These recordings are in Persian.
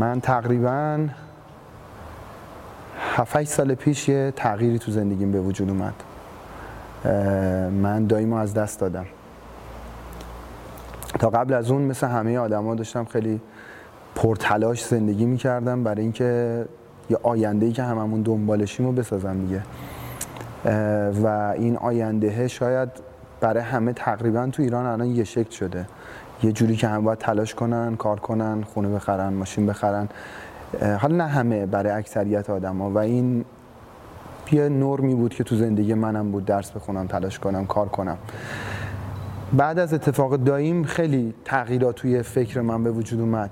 من تقریبا 7 سال پیش یه تغییری تو زندگیم به وجود اومد. من داییمو از دست دادم. تا قبل از اون مثل همه آدما داشتم خیلی پرتلاش زندگی می‌کردم برای اینکه یه آینده ای که هممون دنبالشیم رو بسازم دیگه. و این آینده شاید برای همه تقریبا تو ایران الان یه شکل شده. یه جوری که هم باید تلاش کنن کار کنن خونه بخرن ماشین بخرن. حالا نه همه برای اکثریت آدما. و این یه نرمی بود که تو زندگی منم بود درس بخونم تلاش کنم کار کنم. بعد از اتفاق داییم خیلی تغییرات توی فکر من به وجود اومد.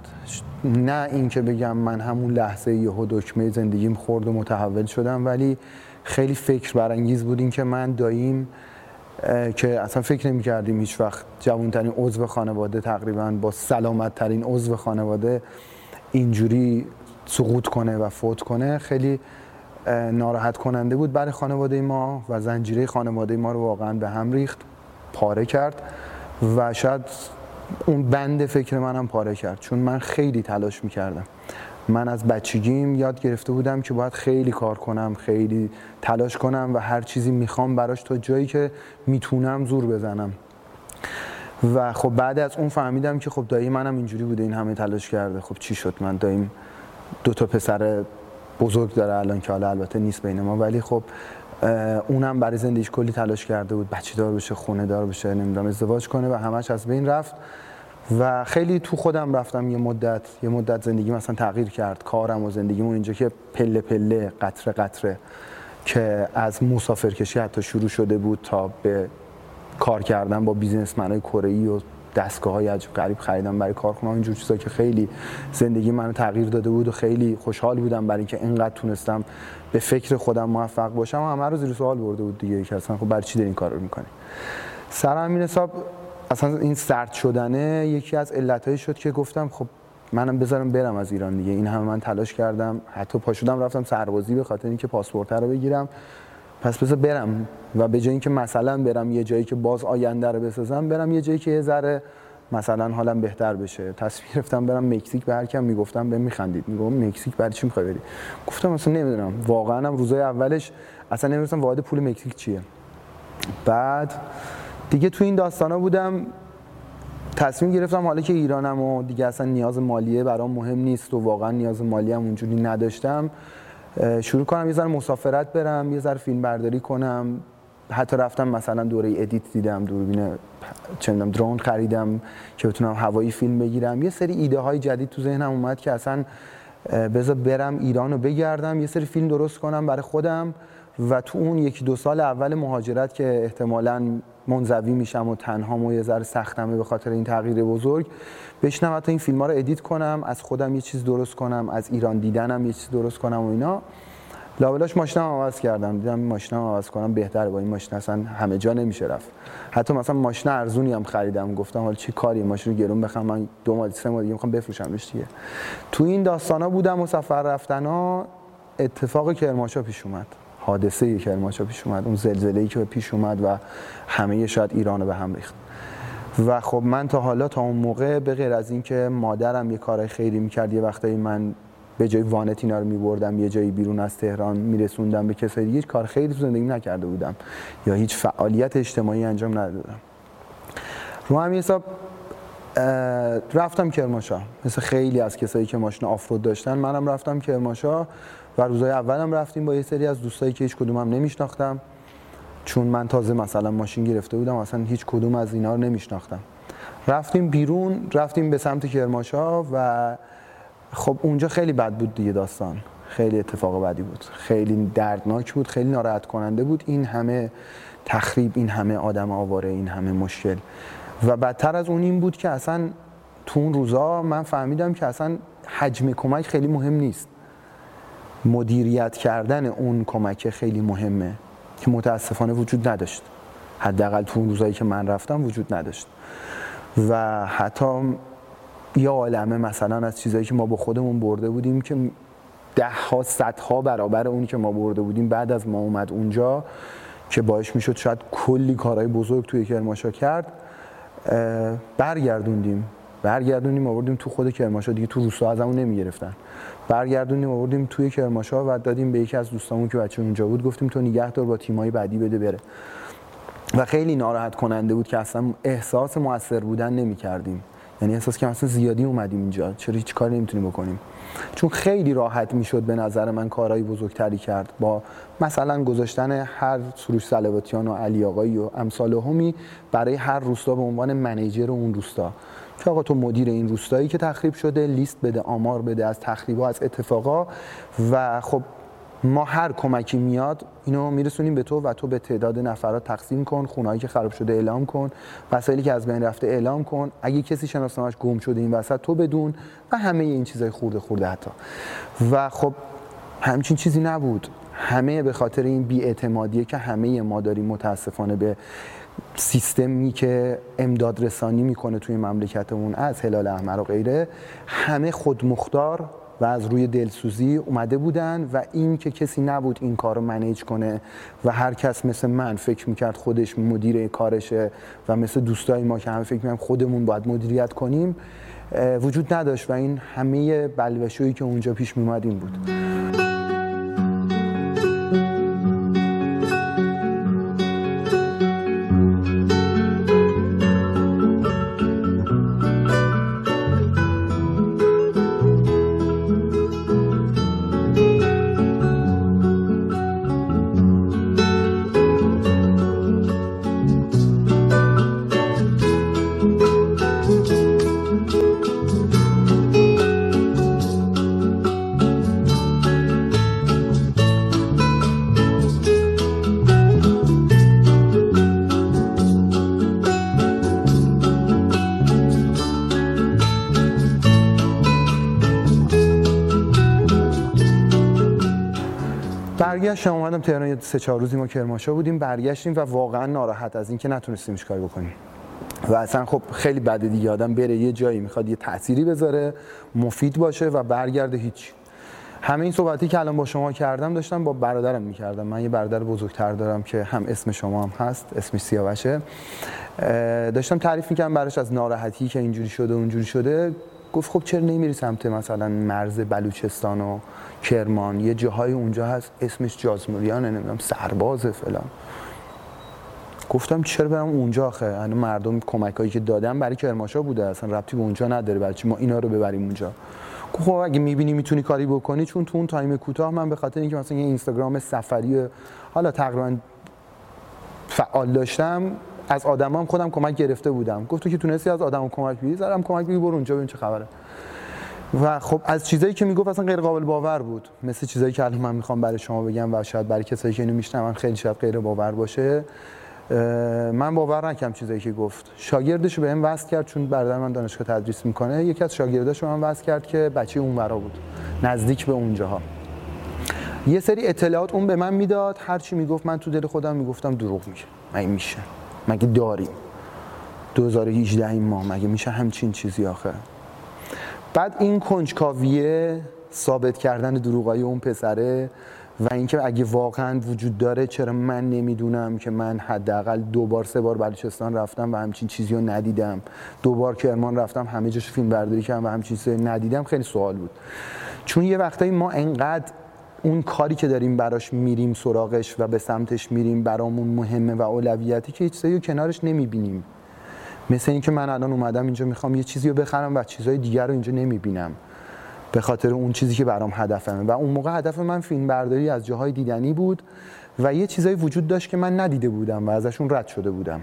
نه اینکه بگم من همون لحظه یهو دکمه زندگیم خورد و متحول شدم ولی خیلی فکر برانگیز بود این که من داییم که اصلا فکر نمی کردیم هیچ وقت جوانترین عضو خانواده تقریبا با سلامت ترین عضو خانواده اینجوری سقوط کنه و فوت کنه خیلی ناراحت کننده بود برای خانواده ما و زنجیره خانواده ما رو واقعا به هم ریخت پاره کرد و شاید اون بند فکر منم پاره کرد. چون من خیلی تلاش می‌کردم. من از بچگیم یاد گرفته بودم که باید خیلی کار کنم خیلی تلاش کنم و هر چیزی می‌خوام براش تا جایی که می‌تونم زور بزنم. و خب بعد از اون فهمیدم که خب دایی منم اینجوری بوده این همه تلاش کرده. خب چی شد؟ من داییم دو تا پسر بزرگ داره الان که حالا البته نیست بین ما ولی خب اونم برای زندگیش کلی تلاش کرده بود. بچه دار بشه خونه دار بشه نمی‌دونم ازدواج کنه و همش از بین رفت. و خیلی تو خودم رفتم یه مدت یه مدت زندگی مثلا تغییر کرد کارم و زندگیمون اینجا که پله پله قطره قطره که از مسافر کشی حتی شروع شده بود تا به کار کردن با بیزنسمنای کره ای و دستگاه های عجب غریب خریدم برای کار کنم اینجور چیزا که خیلی زندگی منو تغییر داده بود و خیلی خوشحال بودم برای اینکه اینقدر تونستم به فکر خودم موفق باشم و همه رو زیر سوال برده بود دیگه که اصلا خب برای چی این کار رو می‌کنی؟ سر همین حساب اصلا این سرد شدنه یکی از علتهایی شد که گفتم خب منم بذارم برم از ایران دیگه. این همه من تلاش کردم. حتی پا شدم رفتم سربازی به خاطر اینکه پاسپورت رو بگیرم. پس بذار برم و به جای اینکه مثلا برم یه جایی که باز آینده رو بسازم برم یه جایی که یه ذره مثلا حالم بهتر بشه. تصویر گرفتم برم مکزیک به هر کم می‌گفتم به میخندید. میگم مکزیک برای چی می‌خوای بری؟ گفتم اصلا نمی‌دونم. واقعا هم روزای اولش اصلا نمی‌دونم واحد پول مکزیک چیه. بعد دیگه تو این داستانا بودم تصمیم گرفتم حالا که ایرانم و دیگه اصلا نیاز مالیه برام مهم نیست و واقعا نیاز مالی هم اونجوری نداشتم شروع کنم یه ذره مسافرت برم یه ذره فیلم برداری کنم. حتی رفتم مثلا دوره edit دیدم دوربین چندم drone خریدم که بتونم هوایی فیلم بگیرم. یه سری ایده های جدید تو ذهنم اومد که اصلا بذار برم ایران رو بگردم یه سری فیلم درست کنم برای خودم. و تو اون یکی دو سال اول مهاجرت که احتمالاً منزوی میشم و تنها و یه ذره سختمه به خاطر این تغییر بزرگ. بشینم حتی این فیلم ها رو edit کنم از خودم یه چیز درست کنم از ایران دیدنم یه چیز درست کنم و اینا. لابلاش ماشینم عوض کردم. دیدم این ماشینم عوض کنم بهتره با این ماشین اصلا همه جا نمیشه رفت. حتی مثلا ماشین ارزونی هم خریدم. گفتم حالا چی کاری ماشین رو گرون بخرم. من دو ماه سه ماه دیگه می‌خوام بفروشمش دیگه. تو این داستانا بودم و سفر رفتنا اتفاق کرماشا پیش اومد. حادثه کرمانشاه پیش اومد اون زلزله ای که پیش اومد و همه شاید ایران به هم ریخت. و خب من تا حالا تا اون موقع به غیر از اینکه مادرم یه کارهای خیری می‌کرد یه وقتایی من به جای وانت اینا رو میبردم یه جایی بیرون از تهران میرسوندم به کسایی دیگه کار خیلی تو زندگی نکرده بودم یا هیچ فعالیت اجتماعی انجام ندادم. رو همین حساب رفتم کرمانشاه. مثل خیلی از کسایی که ماشین آفرود داشتن منم رفتم کرمانشاه. و روزای اولم رفتیم با یه سری از دوستایی که هیچ کدومم نمیشناختم. چون من تازه مثلا ماشین گرفته بودم اصلا هیچ کدوم از اینا رو نمیشناختم. رفتیم بیرون رفتیم به سمت کرماشا و خب اونجا خیلی بد بود دیگه داستان. خیلی اتفاق بدی بود. خیلی دردناک بود خیلی ناراحت کننده بود. این همه تخریب این همه آدم آواره این همه مشکل. و بدتر از اون این بود که اصلا تو اون روزا من فهمیدم که اصلا حجم کمک خیلی مهم نیست. مدیریت کردن اون کمک خیلی مهمه که متاسفانه وجود نداشت. حداقل تو اون روزایی که من رفتم وجود نداشت. و حتی یا عالمه مثلا از چیزایی که ما با خودمون برده بودیم که ده ها صدها برابر اونی که ما برده بودیم بعد از ما اومد اونجا که باعث می‌شد شاید کلی کارهای بزرگ توی کرماشا کرد برگردوندیم. برگردونیم آوردیم تو خود کرماشا دیگه تو روستا ازمون نمی‌گرفتن. برگردونیم آوردیم توی کرماشا و دادیم به یکی از دوستامون که بچه اونجا بود. گفتیم تو نگهدار با تیمای بعدی بده بره. و خیلی ناراحت کننده بود که اصلا احساس موثر بودن نمی کردیم یعنی احساس که اصلا زیادی اومدیم اینجا. چرا هیچ کاری نمی‌تونیم بکنیم. چون خیلی راحت می‌شد به نظر من کارهای بزرگتری کرد. با مثلا گذاشتن هر سروش سلواتیان و علی آقایی و امثال همی برای هر روستا به عنوان منیجر اون روستا. که آقا تو مدیر این روستایی که تخریب شده لیست بده آمار بده از تخریبا از اتفاقا و خب ما هر کمکی میاد اینو میرسونیم به تو و تو به تعداد نفرات تقسیم کن خونهایی که خراب شده اعلام کن وسایلی که از بین رفته اعلام کن. اگه کسی شناسنامش گم شده این وسط تو بدون و همه این چیزای خورده خورده حتی. و خب همچین چیزی نبود. همه به خاطر این بیاعتمادیه که همه ما داریم متاسفانه به سیستمی که امداد رسانی می‌کنه توی مملکتمون از هلال احمر و غیره همه خودمختار و از روی دلسوزی اومده بودن و این که کسی نبود این کار رو منیج کنه و هر کس مثل من فکر می‌کرد خودش مدیر کارشه و مثل دوستای ما که همه فکر می‌کنم خودمون باید مدیریت کنیم وجود نداشت و این همه بلوشویی که اونجا پیش میومد این بود. سه چهار روزی ما کرماشا بودیم برگشتیم و واقعا ناراحت از اینکه نتونستیم کاری بکنیم. و اصلا خب خیلی بده دیگه آدم بره یه جایی می‌خواد یه تأثیری بذاره مفید باشه و برگرده هیچ. همه این صحبتی که الان با شما کردم داشتم با برادرم می‌کردم. من یه برادر بزرگتر دارم که هم اسم شما هم هست اسمش سیاوشه. داشتم تعریف می‌کردم براش از ناراحتی که اینجوری شده اونجوری شده. گفت خب چرا نمیری سمت مثلا مرز بلوچستان و کرمان؟ یه جاهای اونجا هست اسمش جازموریانه نمی‌دونم سربازه فلان. گفتم چرا برم اونجا آخه؟ انا مردم کمکایی که دادم برای کرماشا بوده اصلا ربطی به اونجا نداره برای ما اینا رو ببریم اونجا؟ خب اگه می‌بینی می‌تونی کاری بکنی چون تو اون تایم کوتاه من به خاطر اینکه مثلا یه اینستاگرام سفری حالا تقریبا فعال داشتم از آدمام خودم کمک گرفته بودم. گفت تو که تونستی از آدم کمک بگیری؟ زدم کمک بگیر برو اونجا ببین چه خبره. و خب از چیزایی که می‌گفت اصلا غیر قابل باور بود. مثل چیزایی که الان من می‌خوام برای شما بگم و شاید برای کسایی که اینو میشنون خیلی شاید غیر باور باشه. من باور نکردم چیزایی که گفت. شاگردش به هم وصل کرد چون برادر من دانشگاه تدریس می‌کنه. یکی از شاگرداش به من وصل کرد که بچه اون ورا بود. نزدیک به اونجاها. یه سری اطلاعات اون به من می‌داد. هر چی می‌گفت من تو دل خودم می‌گفتم دروغ میگه. مگه میشه. مگه داریم؟ 2018 این ما مگه میشه همچین چیزی آخه؟ بعد این کنجکاویه ثابت کردن دروغای اون پسره و اینکه اگه واقعا وجود داره چرا من نمی‌دونم که من حداقل دو بار سه بار بلوچستان رفتم و همچین چیزی رو ندیدم. دو بار کرمان رفتم همه جاش فیلم برداری کردم و همچین چیزی ندیدم. خیلی سوال بود. چون یه وقتایی ما انقدر اون کاری که داریم براش میریم سراغش و به سمتش میریم برامون مهمه و اولویتی که هیچ رو کنارش نمی‌بینیم. مثل اینکه من الان اومدم اینجا می‌خوام یه چیزی رو بخرم و چیزهای دیگر رو اینجا نمی‌بینم. به خاطر اون چیزی که برام هدفمه. و اون موقع هدف من فیلم برداری از جاهای دیدنی بود و یه چیزایی وجود داشت که من ندیده بودم و ازشون رد شده بودم.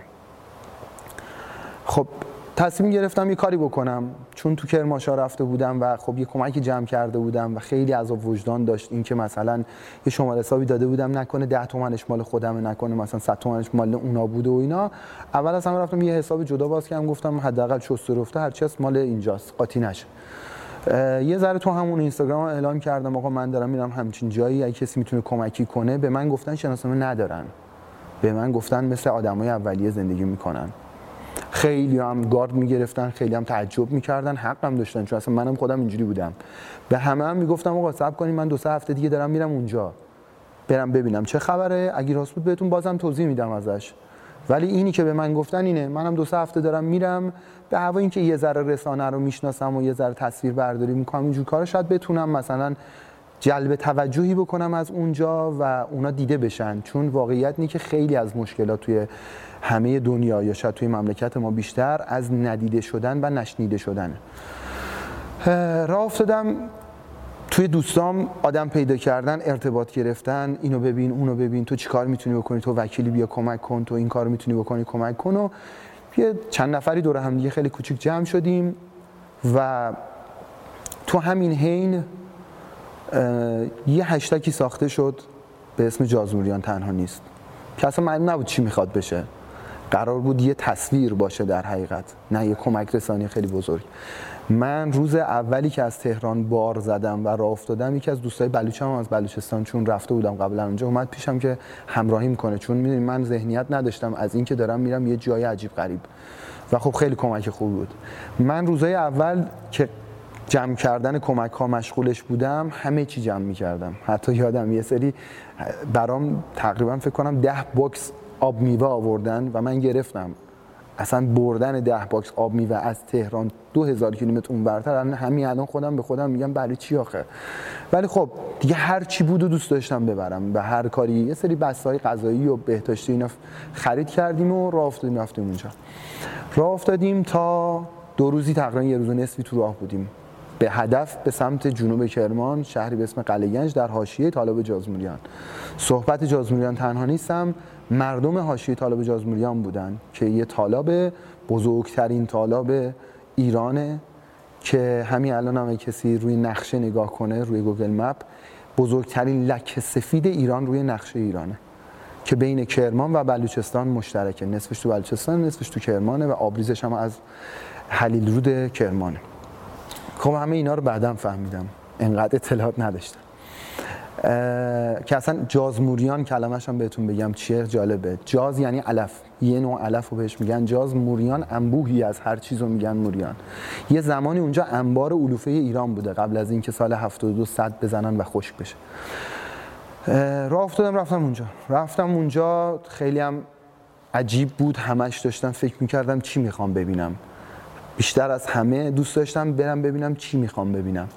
خب تصمیم گرفتم یه کاری بکنم. چون تو کرماشا رفته بودم و خب یه کمکی جمع کرده بودم و خیلی عذاب وجدان داشت این که مثلا یه شماره حسابی داده بودم نکنه 10 تومنش مال خودمه نکنه مثلا 100 تومنش مال اونا بوده و اینا. اول از همه رفتم یه حساب جدا باز کردم گفتم حداقل شست رفته هر چیز مال اینجاست قاطی نشه. یه ذره تو همون اینستاگرام اعلام کردم آقا من دارم میرم همچین جایی اگه کسی می‌تونه کمکی کنه به من گفتن شناسنامه ندارن. به من گفتن مثل آدمای اولیه زندگی می‌کنن. خیلی هم گارد می‌گرفتن خیلی هم تعجب می‌کردن حقم داشتن چون اصلا منم خودم اینجوری بودم. به همه هم می‌گفتم آقا صبر کنیم من دو سه هفته دیگه دارم میرم اونجا. برم ببینم چه خبره. اگه راست بود بهتون بازم توضیح میدم ازش. ولی اینی که به من گفتن اینه منم دو سه هفته دارم میرم. به هوا اینکه یه ذره رسانه رو می‌شناسم و یه ذره تصویر برداری می‌کنم اینجور کارا شاید بتونم مثلا جلب توجهی بکنم از اونجا و اونا دیده بشن. چون واقعیت اینه که خیلی از مشکلات توی همه دنیا یا شاید توی مملکت ما بیشتر از ندیده شدن و نشنیده شدنه. راه افتادم توی دوستام آدم پیدا کردن ارتباط گرفتن اینو ببین اونو ببین تو چی کار می‌تونی بکنی؟ تو وکیلی بیا کمک کن تو این کار می‌تونی بکنی کمک کن. و یه چند نفری دور هم دیگه خیلی کوچیک جمع شدیم و تو همین حین یه هشتکی ساخته شد به اسم جازموریان تنها نیست. که اصلا معلوم نبود چی می‌خواد بشه. قرار بود یه تصویر باشه در حقیقت نه یه کمک رسانی خیلی بزرگ. من روز اولی که از تهران بار زدم و راه افتادم یکی از دوستای بلوچم از بلوچستان چون رفته بودم قبلا اونجا اومد پیشم که همراهی می‌کنه چون می‌دونی من ذهنیت نداشتم از اینکه دارم میرم یه جای عجیب غریب. و خب خیلی کمک خوب بود. من روزای اول که جمع کردن کمک ها مشغولش بودم همه چی جمع می‌کردم. حتی یادم یه سری برام تقریبا فکر کنم ده باکس آب میوه آوردن و من گرفتم. اصلا بردن ده box آب میوه از تهران دو هزار کیلومتر اون برتر همین الان خودم به خودم میگم برای چی آخه؟ ولی خب دیگه هر چی بود و دوست داشتم ببرم به هر کاری یه سری های غذایی و بهداشتی اینا خرید کردیم و راه افتادیم رفتیم اونجا. راه افتادیم تا دو روزی تقریبا یه روز و نصفی تو راه بودیم. به هدف به سمت جنوب کرمان شهری به اسم قلعه‌گنج در حاشیه تالاب جازموریان. صحبت جازموریان تنها نیستم. مردم حاشیه طالب جازموریان بودن که یه طالب بزرگترین طالب ایرانه که همین الان هم کسی روی نقشه نگاه کنه روی گوگل مپ بزرگترین لکه سفید ایران روی نقشه ایرانه که بین کرمان و بلوچستان مشترکه. نصفش تو بلوچستان نصفش تو کرمانه و آبریزش هم از حلیل رود کرمانه. خب همه اینا رو بعدم فهمیدم. انقدر اطلاعات نداشتم. که اصلا جاز موریان کلمش هم بهتون بگم چیه؟ جالبه. جاز یعنی علف. یه نوع علف رو بهش میگن. جاز موریان انبوهی از هر چیز رو میگن موریان. یه زمانی اونجا انبار علوفه ایران بوده قبل از اینکه سال 72 صد بزنن و خشک بشه. راه افتادم رفتم اونجا. رفتم اونجا خیلی هم عجیب بود. همش داشتم فکر می‌کردم چی می‌خوام ببینم. بیشتر از همه دوست داشتم برم ببینم چی می‌خوام ببینم.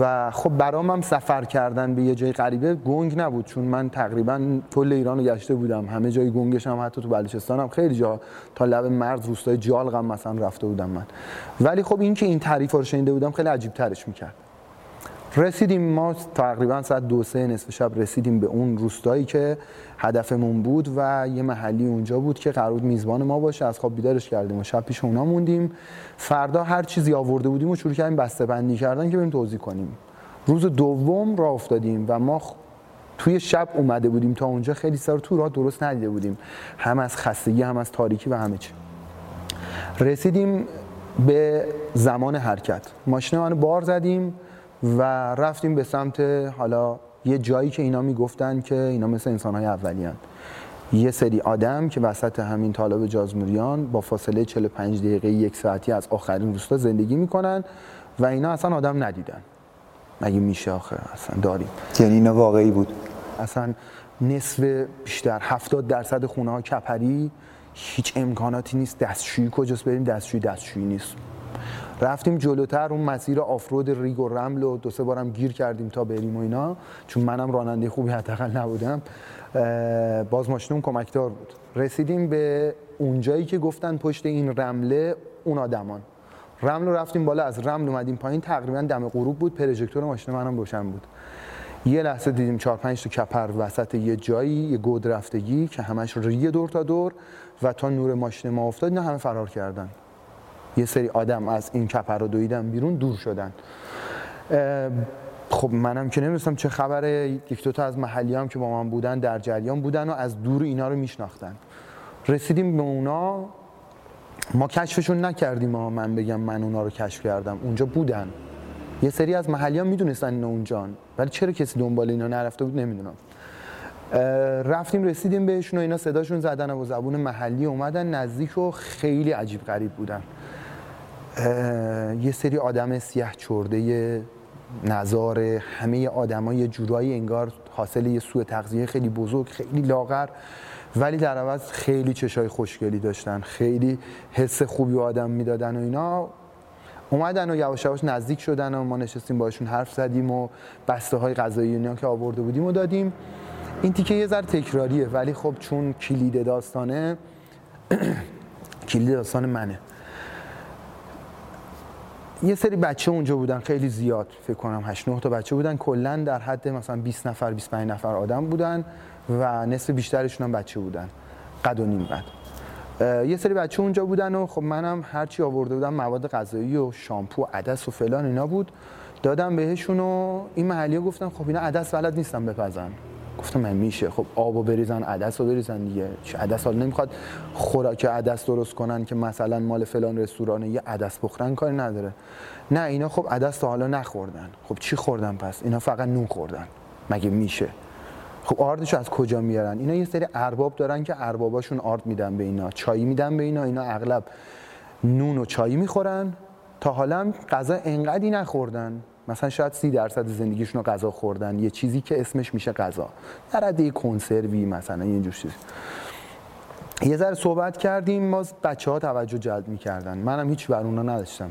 و خب برام هم سفر کردن به یه جای غریبه گنگ نبود چون من تقریبا کل ایران رو گشته بودم. همه جای گنگش هم حتی تو بلوچستان هم خیلی جا تا لب مرز روستای جالقم مثلا رفته بودم من. ولی خب این که این تعریف رو شنیده بودم خیلی عجیب ترش می‌کرد. رسیدیم ما تقریبا ساعت دو سه نصف شب رسیدیم به اون روستایی که هدفمون بود و یه محلی اونجا بود که قرار میزبان ما باشه. از خواب بیدارش کردیم و شب پیش اونا موندیم. فردا هر چیزی آورده بودیم و شروع کردیم بسته بندی کردن که بریم توضیح کنیم. روز دوم راه افتادیم و ما توی شب اومده بودیم تا اونجا خیلی سر تو راه درست ندیده بودیم. هم از خستگی هم از تاریکی و همه چی. رسیدیم به زمان حرکت. ماشین بار زدیم. و رفتیم به سمت حالا یه جایی که اینا می‌گفتن که اینا مثل انسانهای اولیان. یه سری آدم که وسط همین طالب جازموریان با فاصله 45 دقیقه یک ساعتی از آخرین روستا زندگی می‌کنن و اینا اصلا آدم ندیدن. مگه میشه آخه؟ اصلا داریم. یعنی اینا واقعی بود؟ اصلا نصف بیشتر 70 درصد خونه ها کپری. هیچ امکاناتی نیست دستشویی کجاست بریم؟ دستشویی دستشویی نیست. رفتیم جلوتر اون مسیر آفرود ریگ و رمل و دو سه بارم گیر کردیم تا بریم و اینا. چون منم راننده خوبی حداقل نبودم. باز ماشین کمکدار بود. رسیدیم به اونجایی که گفتن پشت این رمله اون آدمان. رمل رفتیم بالا از رمل اومدیم پایین. تقریبا دم غروب بود. پروژکتور ماشین منم روشن بود. یه لحظه دیدیم چهار پنج تا کپر وسط یه جایی یه گود رفتگی که همش ریه دور تا دور و تا نور ماشین ما افتاد نه همه فرار کردن. یه سری آدم از این کپر رو دویدن بیرون دور شدن. خب منم که نمی‌دونستم چه خبره. یک دوتا از محلی هم که با من بودن در جریان بودن و از دور اینا رو میشناختن. رسیدیم به اونا. ما کشفشون نکردیم ما من بگم من اونا رو کشف کردم. اونجا بودن. یه سری از محلی هم می‌دونستن اینا اونجان. ولی چرا کسی دنبال اینا نرفته بود نمی‌دونم. رفتیم رسیدیم بهشون و اینا صداشون زدن و زبون محلی اومدن نزدیک و خیلی عجیب غریب بودن. یه سری آدم سیاه چرده نظار همه آدما یه جورایی انگار حاصل یه سوء تغذیه خیلی بزرگ خیلی لاغر. ولی در عوض خیلی چشای خوشگلی داشتن خیلی حس خوبی و آدم می‌دادن و اینا. اومدن و یواش یواش نزدیک شدن و ما نشستیم باشون حرف زدیم و بسته های غذایی اینا که آورده بودیم و دادیم. این تیکه یه ذره تکراریه ولی خب چون کلید داستانه کلید داستان منه. یه سری بچه اونجا بودن خیلی زیاد فکر کنم 8 9 تا بچه بودن. کلا در حد مثلا 20 نفر 25 نفر آدم بودن و نصف بیشترشون هم بچه بودن. قد و نیم قد. یه سری بچه اونجا بودن و خب منم هرچی آورده بودم مواد غذایی و شامپو و عدس و فلان اینا بود. دادم بهشون و این محلی گفتم خب اینا عدس بلد نیستم بپزن. گفتم من میشه. خب آبو بریزن عدس رو بریزن دیگه. عدس حالا نمی‌خواد خوراک عدس درست کنن که مثلا مال فلان رستوران یه عدس بخورن کاری نداره. نه اینا خب عدس تا حالا نخوردن. خب چی خوردن پس؟ اینا فقط نون خوردن. مگه میشه؟ خب آردش از کجا میارن؟ اینا یه سری ارباب دارن که ارباباشون آرد میدن به اینا چای میدن به اینا. اینا اغلب نون و چای می‌خورن. تا حالا غذا انقدی نخوردن. مثلا شاید سی درصد زندگیشون رو غذا خوردن. یه چیزی که اسمش میشه غذا. در حد کنسروی مثلا یه جور چیز. یه ذره صحبت کردیم ما بچه ها توجه جلب می‌کردن. منم هیچ بر اونا نداشتم.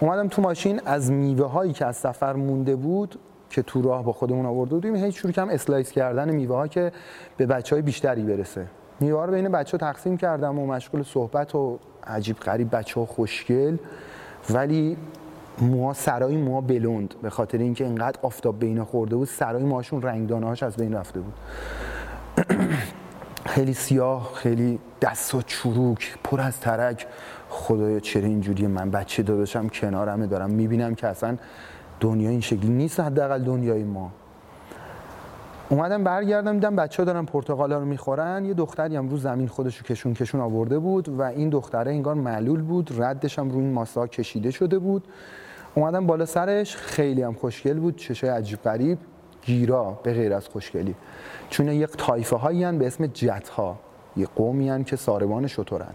اومدم تو ماشین از میوه هایی که از سفر مونده بود که تو راه با خودمون آورده بودیم هیچ شروع کردم slice کردن میوه ها که به بچه های بیشتری برسه. میوه رو بین بچه ها تقسیم کردم و مشغول صحبت و عجیب غریب بچه ها خوشگل. ولی موها سرای موها بلوند به خاطر اینکه اینقدر آفتاب بین خورده بود سرای موهاشون رنگدانه هاش از بین رفته بود. خیلی سیاه خیلی دست و چروک پر از ترک. خدایا چرا اینجوری من بچه داداشم کنارمه؟ دارم می‌بینم که اصلا دنیا این شکلی نیست حداقل دنیای ما. اومدم برگردم دیدم بچه ها دارن پرتقالا رو می‌خورن. یه دختری هم رو زمین خودشو کشون کشون آورده بود و این دختره انگار معلول بود. ردش هم روی این ماسا کشیده شده بود. اومدم بالا سرش. خیلی هم خوشگل بود. چشای عجیب غریب. گیرا به غیر از خوشگلی. چون یک تایفه هایی به اسم جت ها یه قومی هن که ساربان شطورن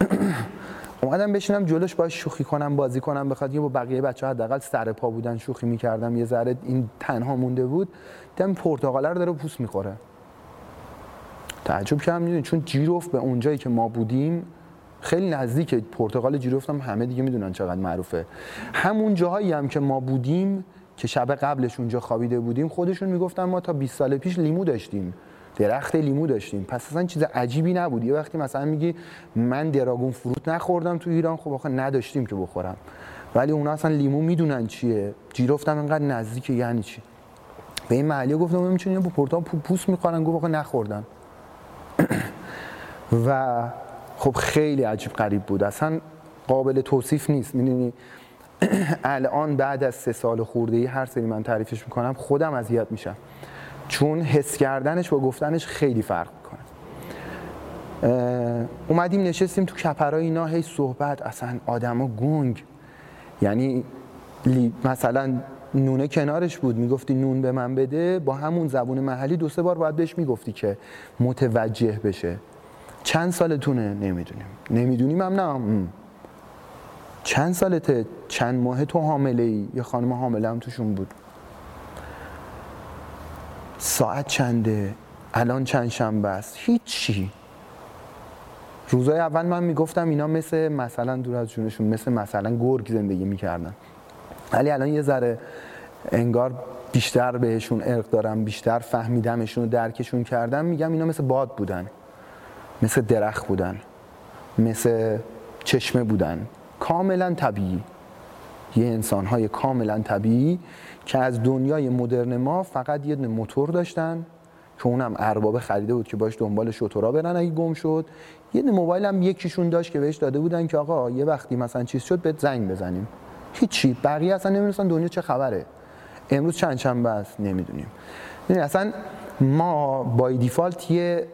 اومدم بشینم جلوش باش شوخی کنم بازی کنم. بخواد یه با بقیه بچه حداقل سر پا بودن شوخی می‌کردم. یه ذره این تنها مونده بود. دیدم پرتقاله رو داره پوست می‌خوره. تعجب کردم. چون جیروف به اونجایی که ما بودیم خیلی نزدیک پرتغال جیروفت هم همه دیگه می‌دونن چقدر معروفه. همون جاهایی هم که ما بودیم که شب قبلش اونجا خوابیده بودیم خودشون می‌گفتن ما تا 20 سال پیش لیمو داشتیم درخت لیمو داشتیم. پس اصلا چیز عجیبی نبود. یه وقتی مثلا میگی من دراگون فروت نخوردم تو ایران خب آخه نداشتیم که بخورم. ولی اونا اصلا لیمو می‌دونن چیه. جیرفتم انقدر نزدیک یعنی چی؟ به این محلی گفتم می‌تونیم با پورتا پوست می‌خورن گفت آخه نخوردن. و خب خیلی عجیب غریب بود. اصلا قابل توصیف نیست. می‌دونی؟ الان بعد از سه سال خورده ای هر سری من تعریفش می‌کنم خودم اذیت میشم. چون حس کردنش با گفتنش خیلی فرق می‌کنه. اومدیم نشستیم تو کپرای اینا هی صحبت. اصلا آدما گنگ. یعنی مثلا نونه کنارش بود. می‌گفتی نون به من بده با همون زبون محلی دو سه بار باید بهش می‌گفتی که متوجه بشه. چند سالتونه؟ نمی‌دونیم. نمی‌دونیم هم نه. چند سالته؟ چند ماه تو حامله ای یه خانم حامله هم توشون بود. ساعت چنده؟ الان چند شنبه است؟ هیچی. روزای اول من می‌گفتم اینا مثل مثلا دور از جونشون مثل مثلا گرگ زندگی می‌کردن. ولی الان یه ذره انگار بیشتر بهشون ارق دارم بیشتر فهمیدمشون و درکشون کردم میگم اینا مثل باد بودن. مثل درخت بودن مثل چشمه بودن. کاملا طبیعی. یه انسان های کاملا طبیعی که از دنیای مدرن ما فقط یه موتور داشتن که اونم ارباب خریده بود که باش دنبال شطورا برن اگه گم شد. یه موبایل هم یکیشون داشت که بهش داده بودن که آقا یه وقتی مثلا چیز شد بهت زنگ بزنیم. هیچی. بقیه اصلا نمی‌دونستن دنیا چه خبره. امروز چند شنبه است؟ نمی‌دونیم. اصلا ما بای دیفالت یه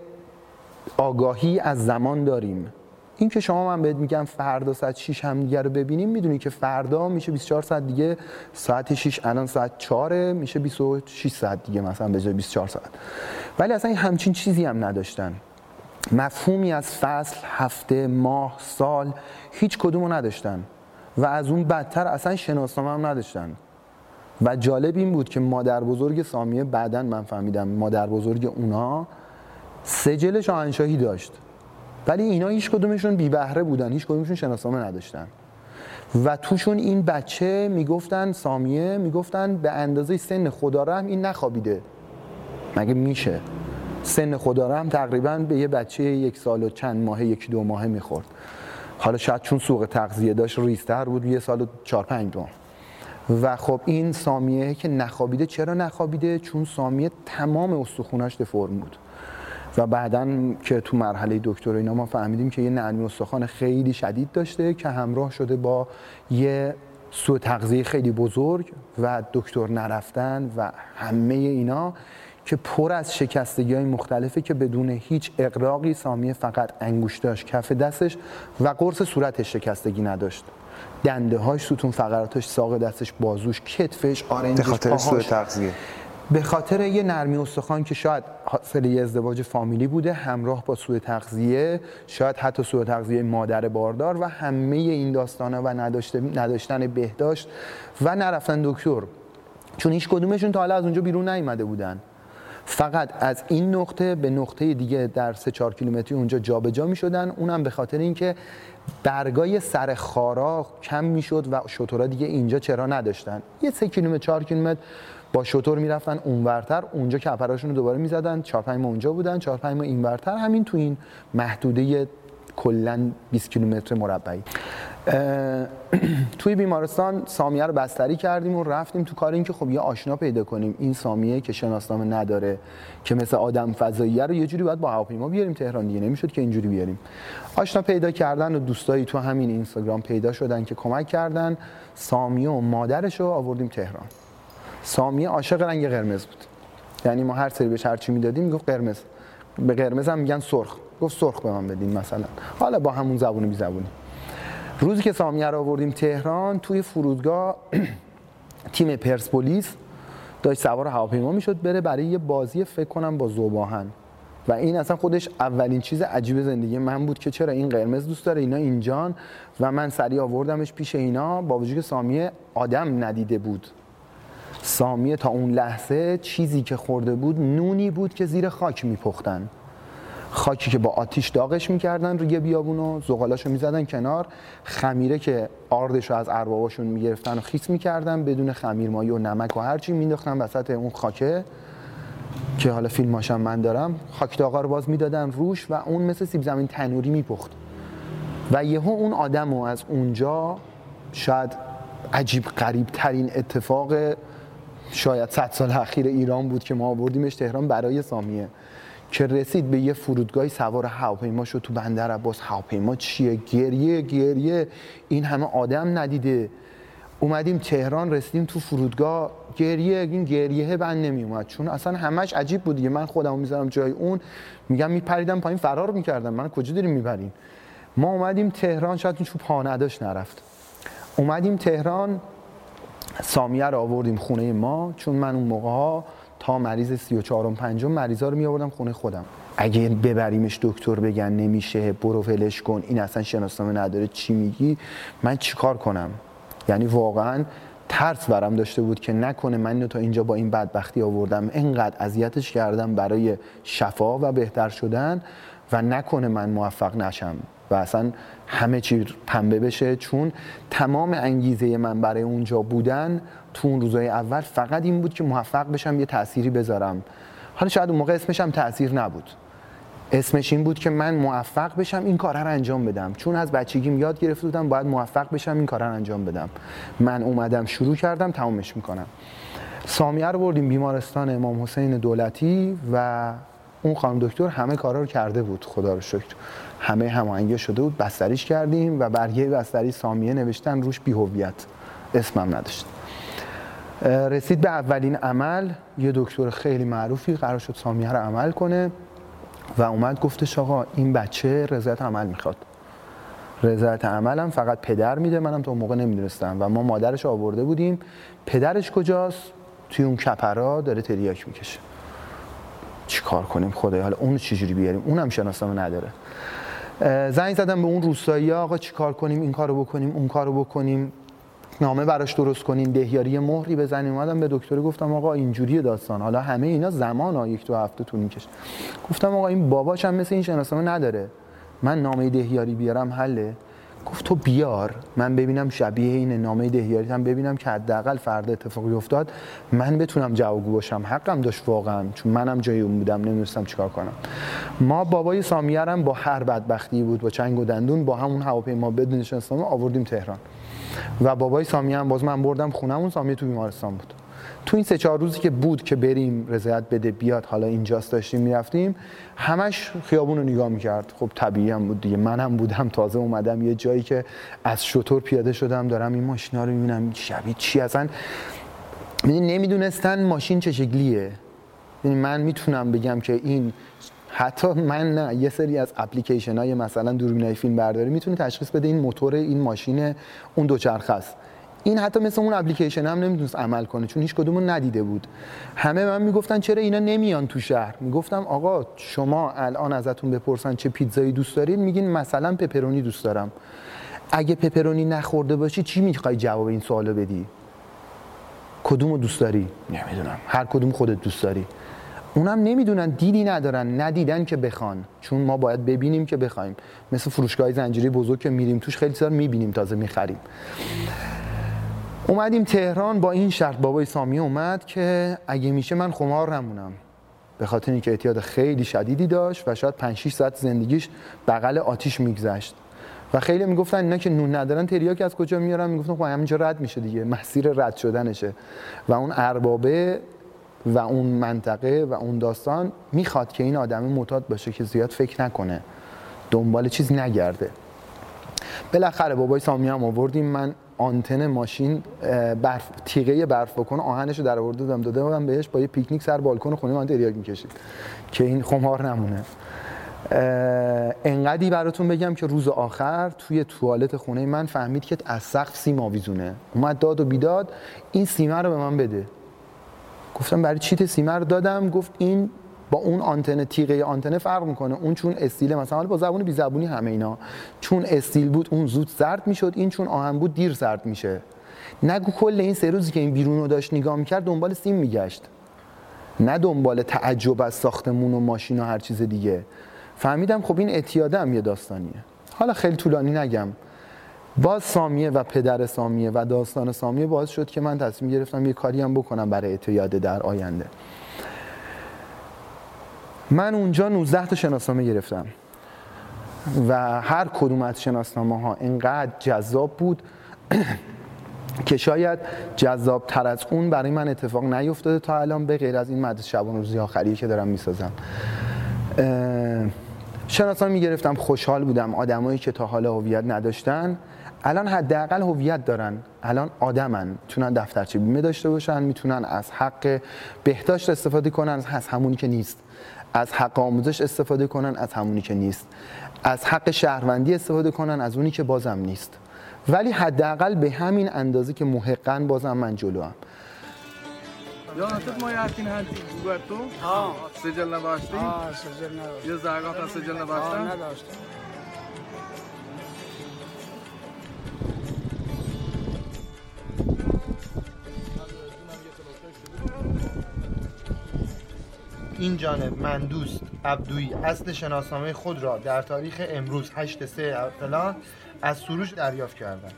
آگاهی از زمان داریم. این که شما من بهت میگم فردا ساعت 6 هم دیگه رو ببینیم می‌دونی که فردا میشه 24 ساعت دیگه ساعت 6 الان ساعت 4 میشه 26 ساعت دیگه مثلا به جای 24 ساعت. ولی اصلا همچین چیزی هم نداشتن. مفهومی از فصل هفته ماه سال هیچ کدومو نداشتن. و از اون بدتر اصلا شناسنامه هم نداشتن. و جالب این بود که مادر بزرگ سامیه بعدا من فهمیدم مادر بزرگ اونا سجل شاهنشاهی داشت. ولی اینا هیچ کدومشون بی بهره بودن هیچ کدومشون شناسنامه نداشتن. و توشون این بچه می‌گفتن سامیه می‌گفتن به اندازه سن خدا رحم این نخوابیده. مگه میشه؟ سن خدا رحم تقریبا به یه بچه یک سال و چند ماه یک دو ماه می‌خورد. حالا شاید چون سوق تغذیه داشت ریستر بود یه سال و چهار پنج دو و خب این سامیه که نخوابیده چرا نخوابیده؟ چون سامیه تمام استخوناش دفرم بود. و بعدا که تو مرحله دکتر اینا ما فهمیدیم که یه نرمی استخوان خیلی شدید داشته که همراه شده با یه سوء تغذیه خیلی بزرگ و دکتر نرفتن و همه اینا که پر از شکستگی های مختلفه که بدون هیچ اقراقی سامیه فقط انگوش داشت کف دستش و قرص صورتش شکستگی نداشت. دنده هاش ستون فقراتش ساق دستش بازوش کتفش آرنجش خاطر سوء تغذیه. به خاطر یه نرمی استخوان که شاید حاصل یه ازدواج فامیلی بوده همراه با سوء تغذیه شاید حتی سوء تغذیه مادر باردار و همه این داستانا و نداشتن بهداشت و نرفتن دکتر. چون هیچ کدومشون تا حالا از اونجا بیرون نیومده بودن. فقط از این نقطه به نقطه دیگه در 3 4 کیلومتری اونجا جابجا جا می شدن اونم به خاطر اینکه برگای سر خارا کم می‌شد و شطورا دیگه اینجا چرا نداشتن. یه 3 کیلومتر 4 کیلومتر با شطور می‌رفتن اونورتر اونجا کپراشون رو دوباره می‌زدن 4 5 ماه اونجا بودن 4 5 ماه اینورتر همین تو این محدوده کلا 20 کیلومتر مربعی. توی بیمارستان سامیه رو بستری کردیم و رفتیم تو کار اینکه خب یه آشنا پیدا کنیم. این سامیه که شناسنامه نداره که مثل آدم فضایی رو یه جوری باید با هواپیما بیاریم تهران دیگه نمی‌شد که اینجوری بیاریم. آشنا پیدا کردن و دوستایی تو همین اینستاگرام پیدا شدن که کمک کردن. سامیه و مادرش رو آوردیم تهران. سامیه عاشق رنگ قرمز بود. یعنی ما هر سری بهش هرچی می‌دادیم می‌گفت قرمز. به قرمز هم میگن سرخ. گفت سرخ به من بدین مثلا. حالا با همون زبونی بی زبونی. روزی که سامیه رو آوردیم تهران توی فرودگاه تیم پرسپولیس داشت سوار هواپیما می‌شد بره برای یه بازی فکر کنم با زوباهن. و این اصلا خودش اولین چیز عجیب زندگی من بود که چرا این قرمز دوست داره اینا اینجان و من سریع آوردمش پیش اینا با وجود که سامیه آدم ندیده بود. سامیه تا اون لحظه چیزی که خورده بود نونی بود که زیر خاک میپختن. خاکی که با آتیش داغش می‌کردن روی بیابونو زغالاشو می‌زدن کنار. خمیره که آردش رو از ارباباشون می‌گرفتن و خیس می‌کردن بدون خمیر مایه و نمک و هرچی مینداختن وسط اون خاکه. که حالا فیلماشم من دارم. خاک داغا رو باز می‌دادن روش و اون مثل سیب زمین تنوری میپخت. و یهو اون آدم از اونجا شاید عجیب قریب ترین اتفاق شاید 100 سال اخیر ایران بود که ما آوردیمش تهران برای سامیه. که رسید به یه فرودگاهی سوار هواپیما شد تو بندر عباس. هواپیما چیه؟ گریه گریه. این همه آدم ندیده. اومدیم تهران رسیدیم تو فرودگاه. گریه این گریه بند نمی اومد چون اصلا همش عجیب بود دیگه. من خودم می‌ذارم جای اون. میگم میپریدم پایین فرار می‌کردم. من کجا داریم می‌بریم؟ ما اومدیم تهران. شاید این پا نداشت نرفت. اومدیم تهران. سامیه رو آوردیم خونه ما چون من اون موقع ها تا مریض 34 و 5 مریضا رو می آوردم خونه خودم. اگه ببریمش دکتر بگن نمیشه برو ولش کن این اصلا شناسنامه نداره چی میگی؟ من چیکار کنم؟ یعنی واقعا ترس برم داشته بود که نکنه من اینو تا اینجا با این بدبختی آوردم. انقدر اذیتش کردم برای شفا و بهتر شدن و نکنه من موفق نشم. و اصلا همه چی پنبه بشه چون تمام انگیزه من برای اونجا بودن تو اون روزای اول فقط این بود که موفق بشم یه تأثیری بذارم. حالا شاید اون موقع اسمش هم تأثیر نبود. اسمش این بود که من موفق بشم این کار رو انجام بدم. چون از بچگیم یاد گرفته بودم باید موفق بشم این کار رو انجام بدم. من اومدم شروع کردم تمامش می‌کنم. سامیه رو بردیم بیمارستان امام حسین دولتی و اون خانم دکتر همه کارا رو کرده بود. خدا رو شکر. همه هماهنگی شده بود بستریش کردیم و برگه بستری سامیه نوشتن روش بیهویت اسمم نداشت. رسید به اولین عمل یه دکتر خیلی معروفی قرار شد سامیه رو عمل کنه و اومد گفتش آقا این بچه رضایت عمل می‌خواد. رضایت عملم فقط پدر میده منم تا اون موقع نمی‌دونستم و ما مادرش آورده بودیم. پدرش کجاست؟ توی اون کپرا داره تریاک می‌کشه. چیکار کنیم؟ خدای حالا اون چجوری بیاریم؟ اونم شناسنامه نداره. زنگ زدم به اون روستایی آقا چیکار کنیم؟ این کارو بکنیم اون کارو بکنیم. نامه براش درست کنین دهیاری مهری بزنیم. اومدم به دکتر گفتم آقا اینجوری داستان. حالا همه اینا زمان ها یک دو هفته طول می‌کشه. گفتم آقا این باباش هم مثل این شناسنامه نداره. من نامه دهیاری بیارم حله؟ گفت تو بیار من ببینم شبیه این نامه دهیاری هم ببینم که حداقل فردا اتفاقی افتاد من بتونم جوابگو باشم. حقم داشت واقعا چون منم جای اون بودم نمی‌دونستم چیکار کنم. ما بابای سامیرم با هر بدبختی بود با چنگ و دندون با همون هواپیما بدون شناسنامه آوردیم تهران. و بابای سامیه هم باز من بردم خونمون سامیه تو بیمارستان بود. تو این سه چهار روزی که بود که بریم رضایت بده بیاد حالا اینجاست داشتیم می‌رفتیم همش خیابون رو نگاه می‌کرد. خب طبیعی هم بود دیگه. منم بودم تازه اومدم یه جایی که از شطور پیاده شدم دارم این ماشینا رو می‌بینم. شبیه چی؟ اصلا نمی‌دونستن ماشین چه شکلیه. یعنی من می‌تونم بگم که این حتی من نه یه سری از اپلیکیشن های مثلا دوربین فیلم برداری می‌تونه تشخیص بده این موتور این ماشین اون دوچرخه است. این حتی مثل اون اپلیکیشن هم نمی‌تونست عمل کنه چون هیچ کدومو ندیده بود. همه من می‌گفتن چرا اینا نمیان تو شهر؟ می‌گفتم آقا شما الان ازتون بپرسن چه پیتزایی دوست دارید میگین مثلا پپرونی دوست دارم. اگه پپرونی نخورده باشی چی می‌خوای جواب این سوالو بدی؟ کدومو دوست داری؟ نمی‌دونم. هر کدوم خودت دوست داری. اونم نمی‌دونن دیدی ندارن ندیدن که بخوان. چون ما باید ببینیم که بخوایم. مثل فروشگاه زنجیره بزرگ که میریم توش خیلی سر می‌بینیم تازه می‌خریم. اومدیم تهران با این شرط. بابای سامی اومد که اگه میشه من خمار نمونم. به خاطر اینکه اعتیاد خیلی شدیدی داشت و شاید 5 6 ساعت زندگیش بغل آتیش میگذشت. و خیلی می‌گفتن اینا که نون ندارن تریاک از کجا میارن؟ می‌گفتن خب همینجا رد میشه دیگه مسیر رد شدنشه. و اون اربابه و اون منطقه و اون داستان می‌خواد که این آدم معتاد باشه که زیاد فکر نکنه. دنبال چیز نگرده. بالاخره بابای سامی هم آوردیم. من آنتن ماشین برف تیغه برف بکن آهنش رو در آورده دادم داده بودم بهش با یه پیکنیک سر بالکن خونه من تریاک می‌کشید که این خمار نمونه. انقدی براتون بگم که روز آخر توی توالت خونه من فهمید که از سقف سیم آویزونه. اومد داد و بیداد این سیمه رو به من بده. گفتم برای چیت سیمه رو دادم؟ گفت این با اون آنتن تیغه آنتنه فرق می‌کنه. اون چون استیل مثلا با زبون بی زبونی همه اینا. چون استیل بود اون زود زرد می‌شد این چون آهن بود دیر زرد میشه. نگو کل این سه روزی که این بیرون رو داشت نگاه می‌کرد دنبال سیم میگشت. نه دنبال تعجب از ساختمون و ماشین و هر چیز دیگه. فهمیدم خب این اعتیاده هم یه داستانیه. حالا خیلی طولانی نگم. باز سامیه و پدر سامیه و داستان سامیه باز شد که من تصمیم گرفتم یه کاری هم بکنم برای اعتیاده در آینده. من اونجا 19 تا شناسنامه گرفتم. و هر کدوم از شناسنامه ها اینقدر جذاب بود که شاید جذاب تر از اون برای من اتفاق نیفتاده تا الان به غیر از این مدرسه شبان روزی آخری که دارم می‌سازم. شناسنامه می‌گرفتم خوشحال بودم آدمایی که تا حالا هویت نداشتن. الان حداقل هویت دارن. الان آدمن می‌تونن دفترچه بیمه داشته باشن می‌تونن از حق بهداشت استفاده کنن از همونی که نیست. از حق آموزش استفاده کنن از همونی که نیست. از حق شهروندی استفاده کنن از اونی که بازم نیست. ولی حداقل به همین اندازه که محقا بازم من جلو هم Ja, tu ma yakin hanti guardo? ها سجل نباشتی؟ آه سجل نداشت یه زرگاه تا سجل نباشتن؟ نداشتم. این جانب من دوست عبدویی اصل شناسنامه خود را در تاریخ امروز 8 سه فلان از سروش دریافت کردم.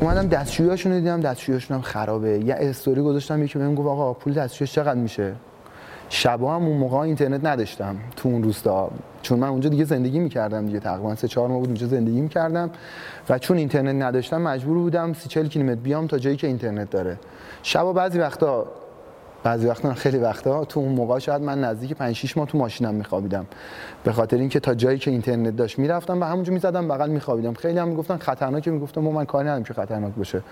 اومدم دستشویاشون رو دیدم دستشویاشون هم خرابه. یه استوری گذاشتم یکی بهم گفت آقا پول دستشویش چقدر میشه؟ شبا هم اون موقع اینترنت نداشتم تو اون روستا. چون من اونجا دیگه زندگی می‌کردم دیگه تقریبا سه چهار ماه بود اونجا زندگی می‌کردم و چون اینترنت نداشتم مجبور بودم سی چل کیلومتر بیام تا جایی که اینترنت داره. شبا بعضی وقتا بعضی وقتا خیلی وقتا تو اون موقع شاید من نزدیک 5 6 ماه تو ماشینم میخوابیدم. به خاطر اینکه تا جایی که اینترنت داشت می‌رفتم و همونجا می‌زدم بغل میخوابیدم. خیلی هم می‌گفتن خطرناکه می‌گفتم من کاری ندارم که خطرناک باشه.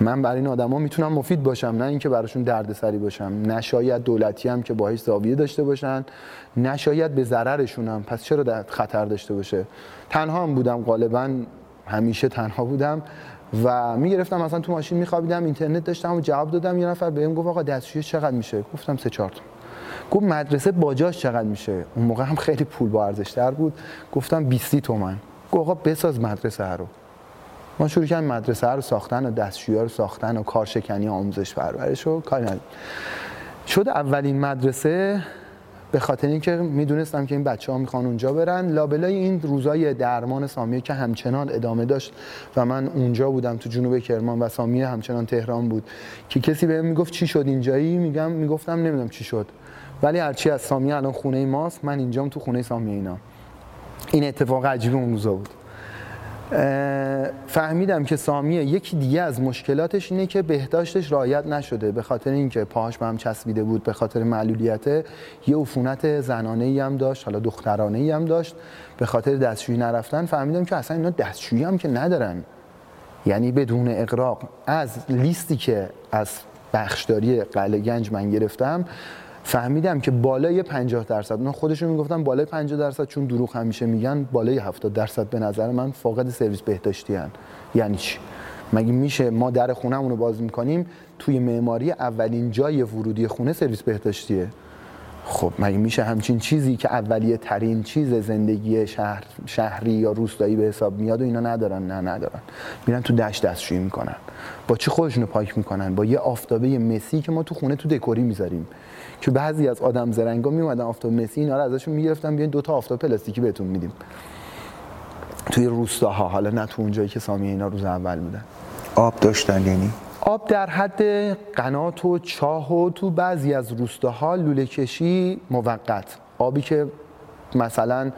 من برای این آدما می‌تونم مفید باشم نه اینکه براشون دردسری باشم. نه شاید دولتی هم که باهاش زاویه داشته باشن نه شاید به ضررشونم پس چرا در خطر داشته باشه؟ تنها هم بودم غالبا همیشه تنها بودم. و می‌گرفتم مثلا تو ماشین میخوابیدم اینترنت داشتم و جواب دادم یه نفر بهم گفت آقا دستشویی چقدر میشه؟ گفتم سه چهار تومن گفت مدرسه باجاش چقدر میشه؟ اون موقع هم خیلی پول با ارزش بود. گفتم 20 تومن. گفت آقا بساز مدرسه رو. ما شروع کردیم مدرسه رو ساختن و دستشویی رو ساختن و کارشکنی آموزش پرورش و کاری. شد اولین مدرسه به خاطر اینکه می‌دونستم که این بچه ها می‌خوان اونجا برن. لابلای این روزای درمان سامیه که همچنان ادامه داشت و من اونجا بودم تو جنوب کرمان و سامیه همچنان تهران بود که کسی بهم می‌گفت چی شد اینجایی؟ میگم می‌گفتم نمی‌دونم چی شد. ولی هرچی از سامیه الان خونه ماست من اینجام تو خونه سامیه اینا. این اتفاق عجیب اون روزا بود. فهمیدم که سامیه یکی دیگه از مشکلاتش اینه که بهداشتش رعایت نشده. به خاطر اینکه پاهاش به هم چسبیده بود به خاطر معلولیت یه عفونت زنانه ای هم داشت حالا دخترانه ای هم داشت. به خاطر دستشویی نرفتن فهمیدم که اصلا اینا دستشویی هم که ندارن. یعنی بدون اقراق از لیستی که از بخشداری قلعه گنج من گرفتم فهمیدم که بالای 50 درصد من خودشون می‌گفتن بالای 50 درصد چون دروغ همیشه میگن بالای 70 درصد به نظر من فاقد سرویس بهداشتی هن. یعنی چی؟ مگه میشه ما در خونهمون رو باز می‌کنیم توی معماری اولین جای ورودی خونه سرویس بهداشتیه؟ خب مگه میشه همچین چیزی که اولیه ترین چیز زندگی شهر شهری یا روستایی به حساب میاد و اینا ندارن؟ نه ندارن. میرن تو دشت دستشویی می‌کنن. با چی خودشونو پاک می‌کنن؟ با یه آفتابه مسی که ما تو خونه تو دکوری می‌ذاریم. که بعضی از آدم زرنگا میومدن آفتاب مسی اینا رو ازشون می‌گرفتن بیاین دو تا آفتاب پلاستیکی بهتون میدیم. توی روستاها حالا نه تو اونجایی که سامی اینا روز اول بودن. آب داشتن یعنی؟ آب در حد قنات و چاه و تو بعضی از روستاها لوله کشی موقت. آبی که مثلا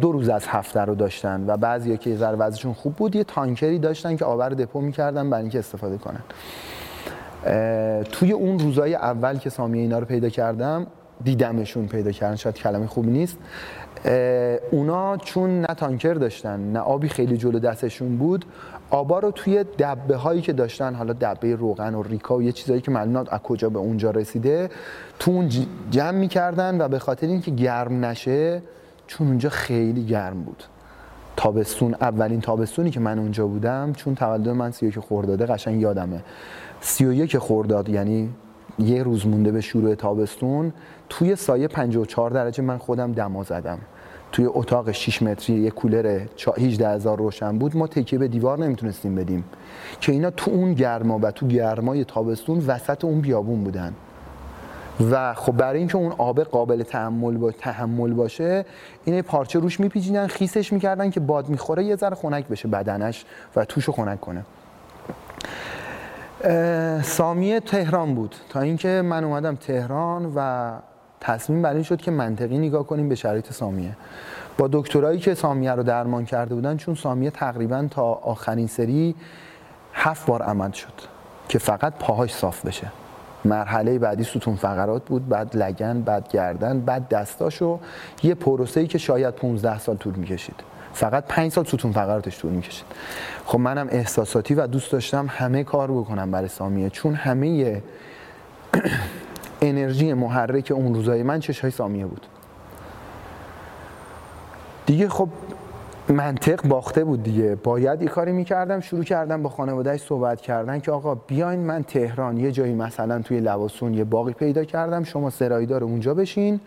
دو روز از هفته رو داشتن و بعضی که ذره وضعشون خوب بود یه تانکری داشتن که آب رو دپو می‌کردن برای اینکه استفاده کنن. توی اون روزای اول که سامیه اینا رو پیدا کردم دیدمشون پیدا کردن. شاید کلمه خوبی نیست. اونا چون نه تانکر داشتن نه آبی خیلی جلو دستشون بود آبا رو توی دبه هایی که داشتن حالا دبه روغن و ریکا و یه چیزایی که معلومات از کجا به اونجا رسیده تو اون جمع می‌کردن و به خاطر اینکه گرم نشه چون اونجا خیلی گرم بود. تابستون اولین تابستونی که من اونجا بودم چون تولد من سی که خورداده قشنگ یادمه. سی و یک خورداد یعنی یه روز مونده به شروع تابستون توی سایه 54 درجه من خودم دما زدم. توی اتاق 6 متری یه کولر 18 هزار روشن بود. ما تکیه به دیوار نمی‌تونستیم بدیم. که اینا تو اون گرما و تو گرمای تابستون وسط اون بیابون بودن. و خب برای اینکه اون آب قابل تحمل با تحمل باشه این پارچه روش میپیچیدن خیسش می‌کردن که باد می‌خوره یه ذره خنک بشه بدنش و توشو خنک کنه. سامیه تهران بود. تا اینکه من اومدم تهران و تصمیم بر این شد که منطقی نگاه کنیم به شرایط سامیه. با دکترایی که سامیه رو درمان کرده بودن چون سامیه تقریبا تا آخرین سری هفت بار عمد شد که فقط پاهاش صاف بشه. مرحله بعدی ستون فقرات بود بعد لگن بعد گردن بعد دستاشو یه پروسه‌ای که شاید 15 سال طول می‌کشید. فقط 5 سال ستون فقراتش طول می‌کشید. خب منم احساساتی و دوست داشتم همه کار بکنم برای سامیه چون همه انرژی محرک اون روزای من چشای سامیه بود. دیگه خب منطق باخته بود دیگه. باید یه کاری می‌کردم شروع کردم با خانوادهش صحبت کردن که آقا بیاین من تهران یه جایی مثلا توی لباسون یه باقی پیدا کردم شما سرایدار اونجا بشین.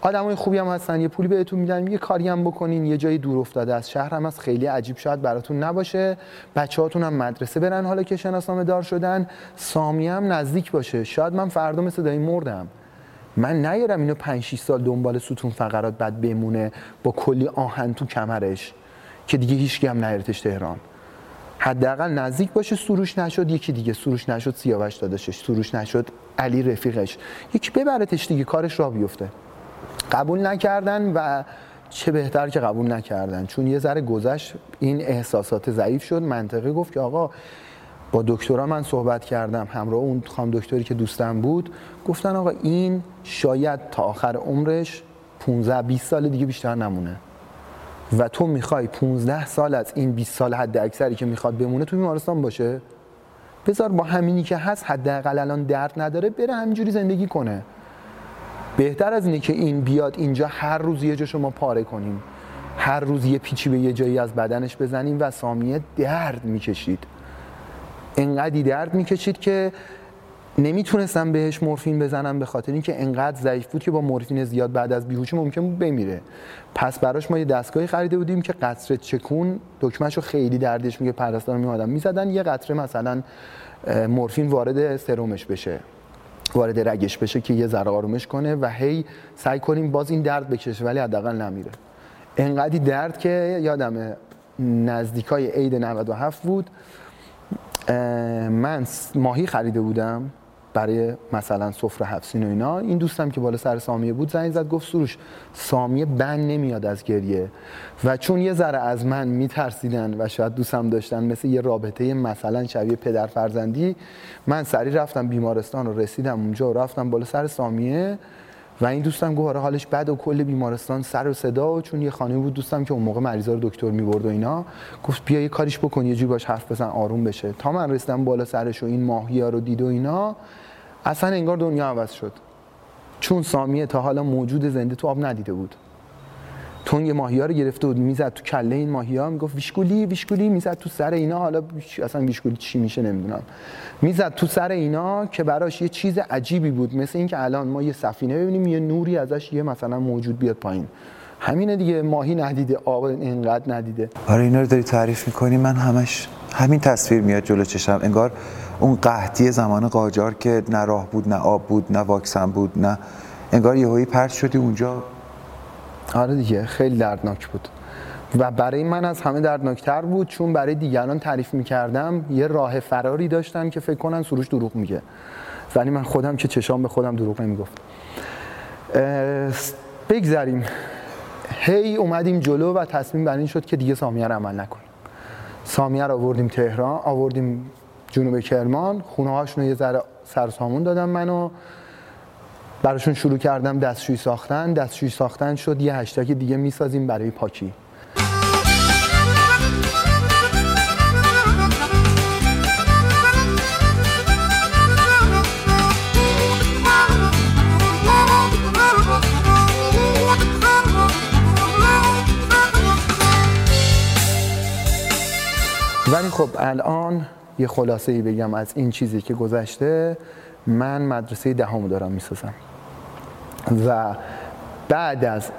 آدمای خوبی هم هستن. یه پولی بهتون میدن یه کاری هم بکنین. یه جایی دور افتاده از شهر هم از خیلی عجیب شاید براتون نباشه. بچه‌هاتون هم مدرسه برن حالا که شناسنامه دار شدن. سامی هم نزدیک باشه. شاید من فردا مثل دایی مردم. من نیارم اینو 5 6 سال دنبال ستون فقرات بعد بمونه با کلی آهن تو کمرش که دیگه هیچ هم نیارتش تهران. حداقل نزدیک باشه. سروش نشد یکی دیگه. سروش نشد سیاوش داداشش. سروش نشد علی رفیقش. یکی ببرتش دیگه کارش را بیفته. قبول نکردن و چه بهتر که قبول نکردن. چون یه ذره گذشت این احساسات ضعیف شد. منطقه گفت که آقا با دکترا من صحبت کردم همراه اون خانم دکتری که دوستم بود گفتن آقا این شاید تا آخر عمرش 15 20 سال دیگه بیشتر نمونه. و تو می‌خوای 15 سال از این 20 سال حد اکثری که می‌خواد بمونه تو بیمارستان باشه. بذار با همینی که هست حداقل الان درد نداره بره همینجوری زندگی کنه. بهتر از اینه که این بیاد اینجا هر روز یه جا شما پاره کنیم. هر روز یه پیچی به یه جایی از بدنش بزنیم و سامیه درد می‌کشید. انقدی درد می‌کشید که نمی‌تونستم بهش مورفین بزنم به خاطر اینکه انقدر ضعیف بود که با مورفین زیاد بعد از بیهوشی ممکن بود بمیره. پس براش ما یه دستگاهی خریده بودیم که قطره چکون دکمهشو خیلی دردش میگه پرستار میادم می‌زدن یه قطره مثلا مورفین وارد سرومش بشه. وارد رگش بشه که یه ذره آرومش کنه و هی سعی کنیم باز این درد بکشه ولی حداقل نمیره. انقدی درد که یادم نزدیکای عید 97 بود من ماهی خریده بودم. برای مثلا سفره حفسین و اینا. این دوستم که بالا سر سامیه بود زنگ زد گفت سروش سامیه بند نمیاد از گریه. و چون یه ذره از من میترسیدن و شاید دوستم داشتن مثل یه رابطه مثلا شبیه پدر فرزندی من سری رفتم بیمارستان و رسیدم اونجا و رفتم بالا سر سامیه. و این دوستم گفت آره حالش بد و کل بیمارستان سر و صدا و چون یه خانه بود دوستم که اون موقع مریضا رو دکتر می‌برد و اینا گفت بیا یه کاریش بکن یه جوری باش حرف بزن آروم بشه. تا من رسیدم بالا سرش و این ماهیا رو دید و اینا اصلا انگار دنیا عوض شد. چون سامیه تا حالا موجود زنده تو آب ندیده بود. تنگ ماهیا رو گرفته بود می‌زد تو کله این ماهیا می‌گفت ویشکولی ویشکولی می‌زد تو سر اینا. حالا اصلا ویشکولی چی میشه نمی‌دونم. می‌زد تو سر اینا که براش یه چیز عجیبی بود. مثل اینکه الان ما یه سفینه ببینیم یه نوری ازش یه مثلا موجود بیاد پایین. همینه دیگه. ماهی ندیده آب اینقدر ندیده. آره اینا رو داری تعریف می‌کنی من همش همین تصویر میاد جلو چشم. انگار اون قحطی زمان قاجار که نه راه بود نه آب بود نه واکسن بود نه انگار یهویی پرت شدی اونجا. آره دیگه خیلی دردناک بود. و برای من از همه دردناکتر بود چون برای دیگران تعریف می‌کردم یه راه فراری داشتن که فکر کنن سروش دروغ میگه. ولی من خودم که چشام به خودم دروغ نمی‌گفت. بگذریم. هی اومدیم جلو و تصمیم بر این شد که دیگه سامیه رو عمل نکنیم. سامیه رو آوردیم تهران آوردیم جنوب کرمان خونه هاشون یه ذره سرسامون دادم منو. براشون شروع کردم دستشویی ساختن. دستشویی ساختن شد. یه هشتگ دیگه می‌سازیم برای پاکی. ولی خب الان یه خلاصه ای بگم از این چیزی که گذشته. من مدرسه دهم دارم می‌سازم. و بعد از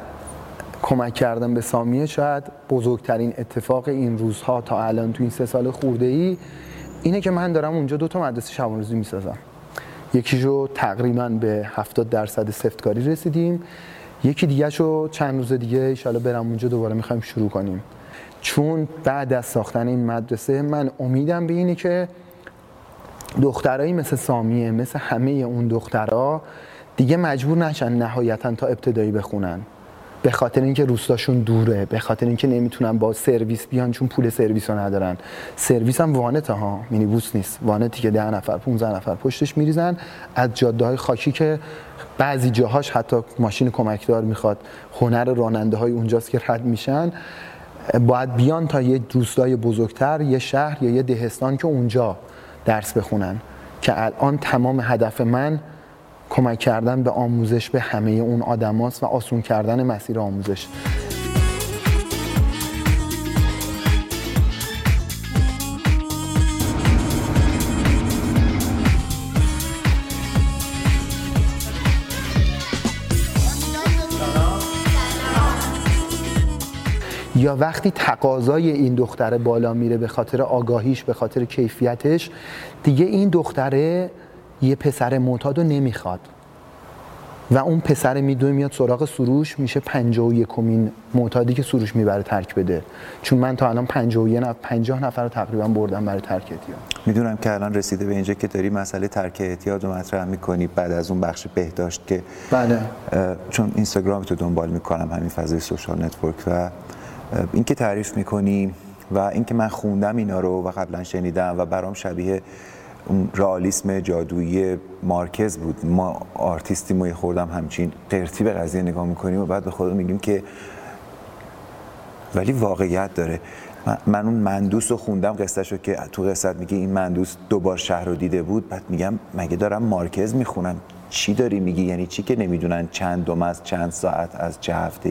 کمک کردم به سامیه شاید بزرگترین اتفاق این روزها تا الان تو این سه سال خورده ای اینه که من دارم اونجا دو تا مدرسه شبانروزی می‌سازم. یکیشو تقریبا به 70 درصد سفتکاری رسیدیم. یکی دیگه شو چند روز دیگه ایشالا برم اونجا دوباره می‌خوایم شروع کنیم. چون بعد از ساختن این مدرسه من امیدم به اینه که دخترایی مثل سامیه مثل همه اون دخترها دیگه مجبور نشن نهایتا تا ابتدایی بخونن. به خاطر اینکه روستاشون دوره به خاطر اینکه نمی‌تونن با سرویس بیان چون پول سرویس رو ندارن. سرویس هم وانت ها بوس نیست. وانتی که ده نفر 15 نفر پشتش میریزن. از جاده های خاکی که بعضی جاهاش حتی ماشین کمکدار می‌خواد. هنر راننده های اونجاست که رد میشن. باید بیان تا یه روستای بزرگتر یه شهر یا یه دهستان که اونجا درس بخونن. که الان تمام هدف من کمک کردن به آموزش به همه اون آدماست و آسون کردن مسیر آموزش. یا وقتی تقاضای این دختره بالا میره به خاطر آگاهیش به خاطر کیفیتش دیگه این دختره یه پسر معتاد رو نمی‌خواد. و اون پسر میدوه میاد سراغ سروش میشه پنجاه و یکمین معتادی که سروش می‌بره ترک بده. چون من تا الان پنجاه و نفر پنجاه نفر رو تقریبا بردم برای ترک اعتیاد. می‌دونم که الان رسیده به اینجا که داری مسئله ترک اعتیاد رو مطرح می‌کنی بعد از اون بخش بهداشت که بله. چون اینستاگرام تو دنبال می‌کنم همین فضای social network و اینکه تعریف می‌کنی و اینکه من خوندم اینا رو و قبلا شنیدم و برام شبیه اون رئالیسم جادویی مارکز بود. ما آرتیستی ما خوردم همچین قرتی به قضیه نگاه می‌کنیم و بعد به خودم میگیم که ولی واقعیت داره. من اون مندوس رو خوندم قصه شو که تو قصت میگه این مندوس دوبار شهر رو دیده بود. بعد میگم مگه دارم مارکز می‌خونم؟ چی داری میگی؟ یعنی چی که نمی‌دونن چند دوم از چند ساعت از چه هفته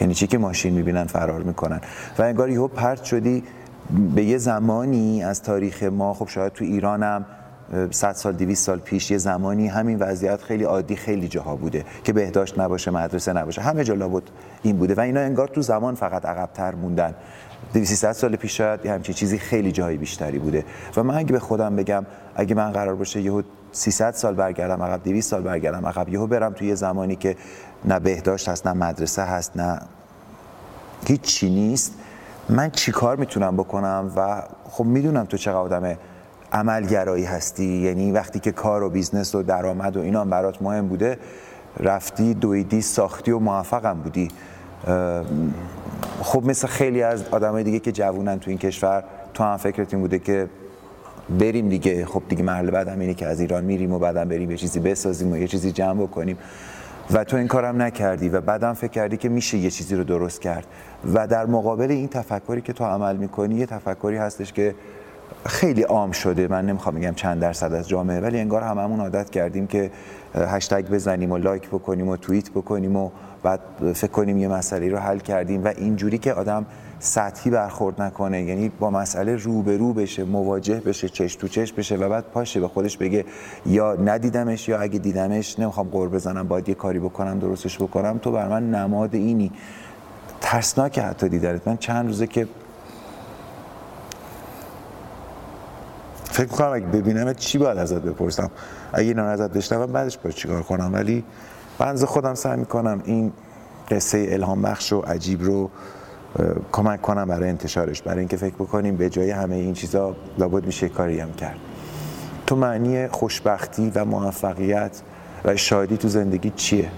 یعنی چی که ماشین می‌بینن فرار می‌کنن؟ و انگار یهو پرت شدی به یه زمانی از تاریخ ما خب شاید تو ایرانم 100 سال 200 سال پیش یه زمانی همین وضعیت خیلی عادی خیلی جاها بوده که بهداشت نباشه مدرسه نباشه. همه جا لابد این بوده و اینا انگار تو زمان فقط عقبتر موندن. 200 سال پیش شاید همچین چیزی خیلی جایی بیشتری بوده. و من اگه به خودم بگم اگه من قرار باشه یهو 300 سال برگردم عقب 200 سال برگردم عقب یهو برم توی یه زمانی که نه بهداشت هست نه مدرسه هست نه هیچ نیست من چیکار می‌تونم بکنم و خب می‌دونم تو چقدر آدم عملگرایی هستی یعنی وقتی که کار و business و درآمد و اینا برات مهم بوده رفتی دویدی ساختی و موفقم بودی. خب مثل خیلی از آدمای دیگه که جوونن تو این کشور تو هم فکرت این بوده که بریم دیگه. خب دیگه مرحله بعدم اینه که از ایران میریم و بعدم بریم یه چیزی بسازیم و یه چیزی جمع بکنیم. و تو این کارم نکردی و بعدم فکر کردی که میشه یه چیزی رو درست کرد. و در مقابل این تفکری که تو عمل می‌کنی یه تفکری هستش که خیلی عام شده. من نمی‌خوام بگم چند درصد از جامعه ولی انگار هممون عادت کردیم که هشتگ بزنیم و لایک بکنیم و توییت بکنیم و بعد فکر کنیم یه مسئله رو حل کردیم. و اینجوری که آدم سطحی برخورد نکنه. یعنی با مسئله روبرو بشه مواجه بشه چش تو چش بشه و بعد پاشه به خودش بگه یا ندیدمش یا اگه دیدمش نمی‌خوام قور بزنم باید یه کاری بکنم درستش بکنم. تو بر من نماد اینی. ترسناک حتی دیدارت من چند روزه که فکر می‌کنم اگه ببینم چی باید ازت بپرسم؟ اگه اینا ازت بشنوم بعدش باید چیکار کنم؟ ولی بنز خودم سعی می‌کنم این قصه الهام بخش و عجیب رو کمک کنم برای انتشارش برای اینکه فکر بکنیم به جای همه این چیزا لابد میشه کاری هم کرد تو معنی خوشبختی و موفقیت و شادی تو زندگی چیه؟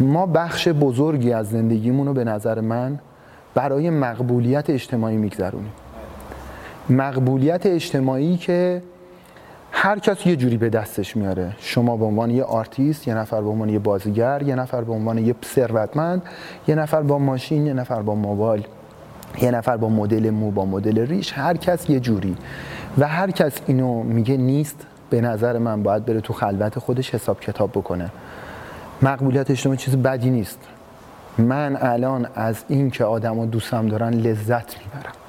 ما بخش بزرگی از زندگیمون رو به نظر من برای مقبولیت اجتماعی میگذرونیم مقبولیت اجتماعی که هر کس یه جوری به دستش میاره. شما به عنوان یه آرتیست یه نفر به عنوان یه بازیگر یه نفر به عنوان یه ثروتمند یه نفر با ماشین یه نفر با موبایل یه نفر با مدل مو با مدل ریش هر کس یه جوری. و هر کس اینو میگه نیست به نظر من باید بره تو خلوت خودش حساب کتاب بکنه. مقبولیت اجتماعی چیز بدی نیست. من الان از این که آدما دوستم دارن لذت می‌برم.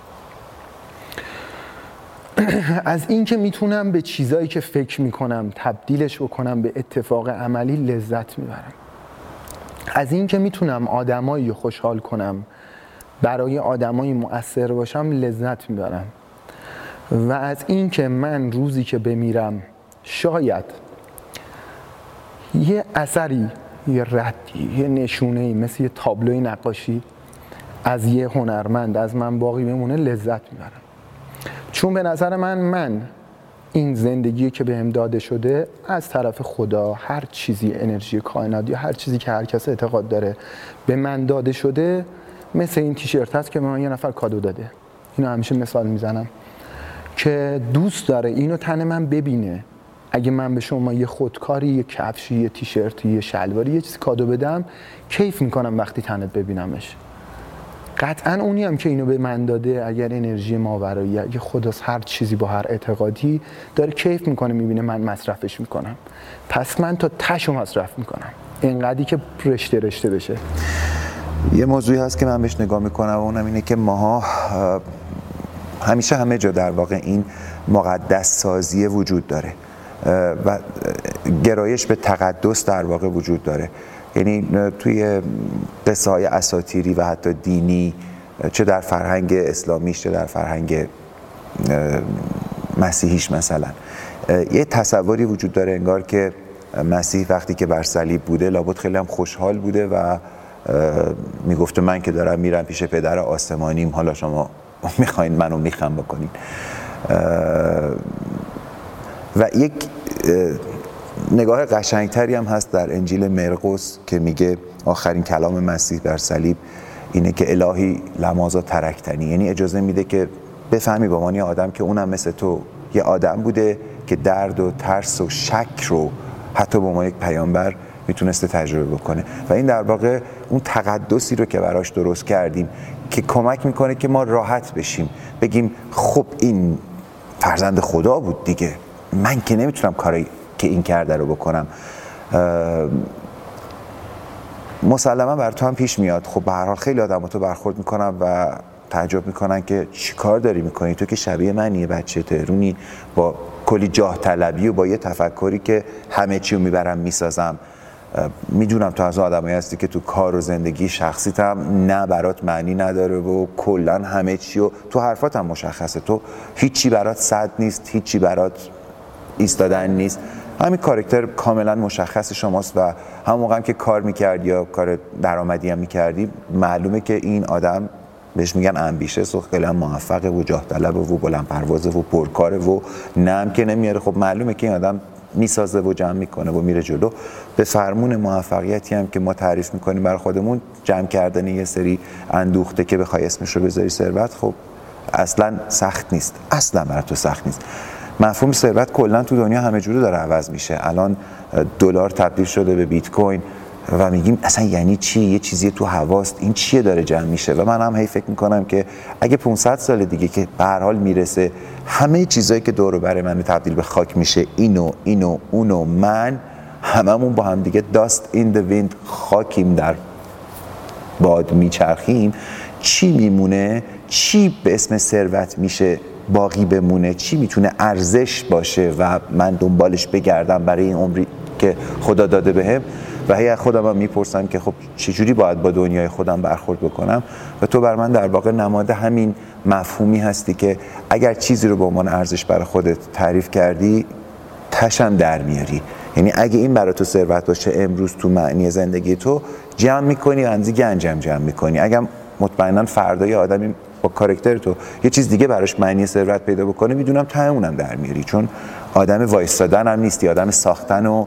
از اینکه می‌تونم به چیزایی که فکر می‌کنم تبدیلش بکنم به اتفاق عملی لذت می‌برم. از اینکه می‌تونم آدمایی خوشحال کنم برای آدمایی مؤثر باشم لذت می‌برم. و از اینکه من روزی که بمیرم شاید یه اثری یه ردی یه نشونه مثل یه تابلوی نقاشی از یه هنرمند از من باقی بمونه لذت می‌برم. چون به نظر من من این زندگی که بهم داده شده از طرف خدا هر چیزی انرژی کائنات یا هر چیزی که هر کس اعتقاد داره به من داده شده مثل این تیشرت هست که من یه نفر کادو داده. اینو همیشه مثال می‌زنم. که دوست داره اینو تن من ببینه. اگه من به شما یه خودکاری یه کفشی یه تیشرتی یه شلواری یه چیزی کادو بدم کیف می‌کنم وقتی تنت ببینمش. قطعا اونی هم که اینو به من داده اگر انرژی ماورایی اگه خداست هر چیزی با هر اعتقادی داره کیف می‌کنه می‌بینه من مصرفش می‌کنم. پس من تا تشو مصرف می‌کنم. اینقدری که رشته رشته بشه. یه موضوعی هست که من بهش نگاه می‌کنم و اونم اینه که ماها همیشه همه جا در واقع این مقدس سازی وجود داره. و گرایش به تقدس در واقع وجود داره. یعنی توی قصه های اساتیری و حتی دینی چه در فرهنگ اسلامیش چه در فرهنگ مسیحیش مثلا. یه تصوری وجود داره انگار که مسیح وقتی که بر صلیب بوده لابد خیلی هم خوشحال بوده و می‌گفته من که دارم میرم پیش پدر آسمانیم حالا شما می‌خواین منو میخم بکنین. و یک نگاه قشنگتری هم هست در انجیل مرقس که میگه آخرین کلام مسیح در صلیب اینه که الهی لمازا ترکتنی. یعنی اجازه میده که بفهمی به عنوان آدم که اونم مثل تو یه آدم بوده که درد و ترس و شک رو حتی به عنوان یک پیامبر می‌تونسته تجربه بکنه. و این در واقع اون تقدسی رو که براش درست کردیم که کمک می‌کنه که ما راحت بشیم. بگیم خب این فرزند خدا بود دیگه. من که نمی‌تونم کاری که این کرده رو بکنم. مسلما بر تو هم پیش میاد. خب به هر حال خیلی آدم تو برخورد می‌کنم و تعجب می‌کنن که چی کار داری می‌کنی؟ تو که شبیه منی بچه تهرونی. با کلی جاه طلبی و با یه تفکری که همه چی رو می‌برم می‌سازم. می‌دونم تو از آدمایی هستی که تو کار و زندگی شخصیت هم نه برات معنی نداره و کلا همه چی و تو حرفات هم مشخصه. تو هیچی برات صد نیست هیچی برات ایستادن نیست. همین کارکتر کاملا مشخص شماست و همون موقع هم که کار می‌کردی یا کار درآمدی هم می‌کردی معلومه که این آدم بهش میگن انبیشه و خیلی هم موفقه و جاه طلبه و بلند پروازه و پرکاره و نم که نمیاره. خب معلومه که این آدم می‌سازه و جمع می‌کنه و میره جلو. به فرمون موفقیتی هم که ما تعریف می‌کنیم برای خودمون جمع کردن یه سری اندوخته که بخوای اسمش رو بذاری ثروت خب اصلا سخت نیست. اصلا برای تو سخت نیست. مفهوم ثروت کلا تو دنیا همه جوره داره عوض میشه. الان دلار تبدیل شده به بیت کوین و میگیم اصلا یعنی چی؟ یه چیزی تو هواست. این چیه داره جمع میشه؟ و من هم هی فکر می‌کنم که اگه 500 سال دیگه که به هر حال می‌رسه همه چیزایی که دور برای من تبدیل به خاک میشه اینو اینو اونو من هممون با هم دیگه داست این د ویند خاکیم در باد میچرخیم. چی میمونه؟ چی به اسم ثروت میشه؟ باقی بمونه چی می‌تونه ارزش باشه و من دنبالش بگردم برای این عمری که خدا داده بهم؟ و هی خودم هم می‌پرسم که خب چجوری باید با دنیای خودم برخورد بکنم؟ و تو بر من در واقع نماد همین مفهومی هستی که اگر چیزی رو به عنوان ارزش برای خودت تعریف کردی تشم در میاری. یعنی اگه این برای تو ثروت باشه امروز تو معنی زندگی تو جمع می‌کنی و انزی گنجم جمع می‌کنی. اگر مطمئنا فردا یه آدمی با کارکتر تو. یه چیز دیگه براش معنی ثروت پیدا بکنه می‌دونم تهمونم در میاری. چون آدم وایستادن هم نیستی. آدم ساختن و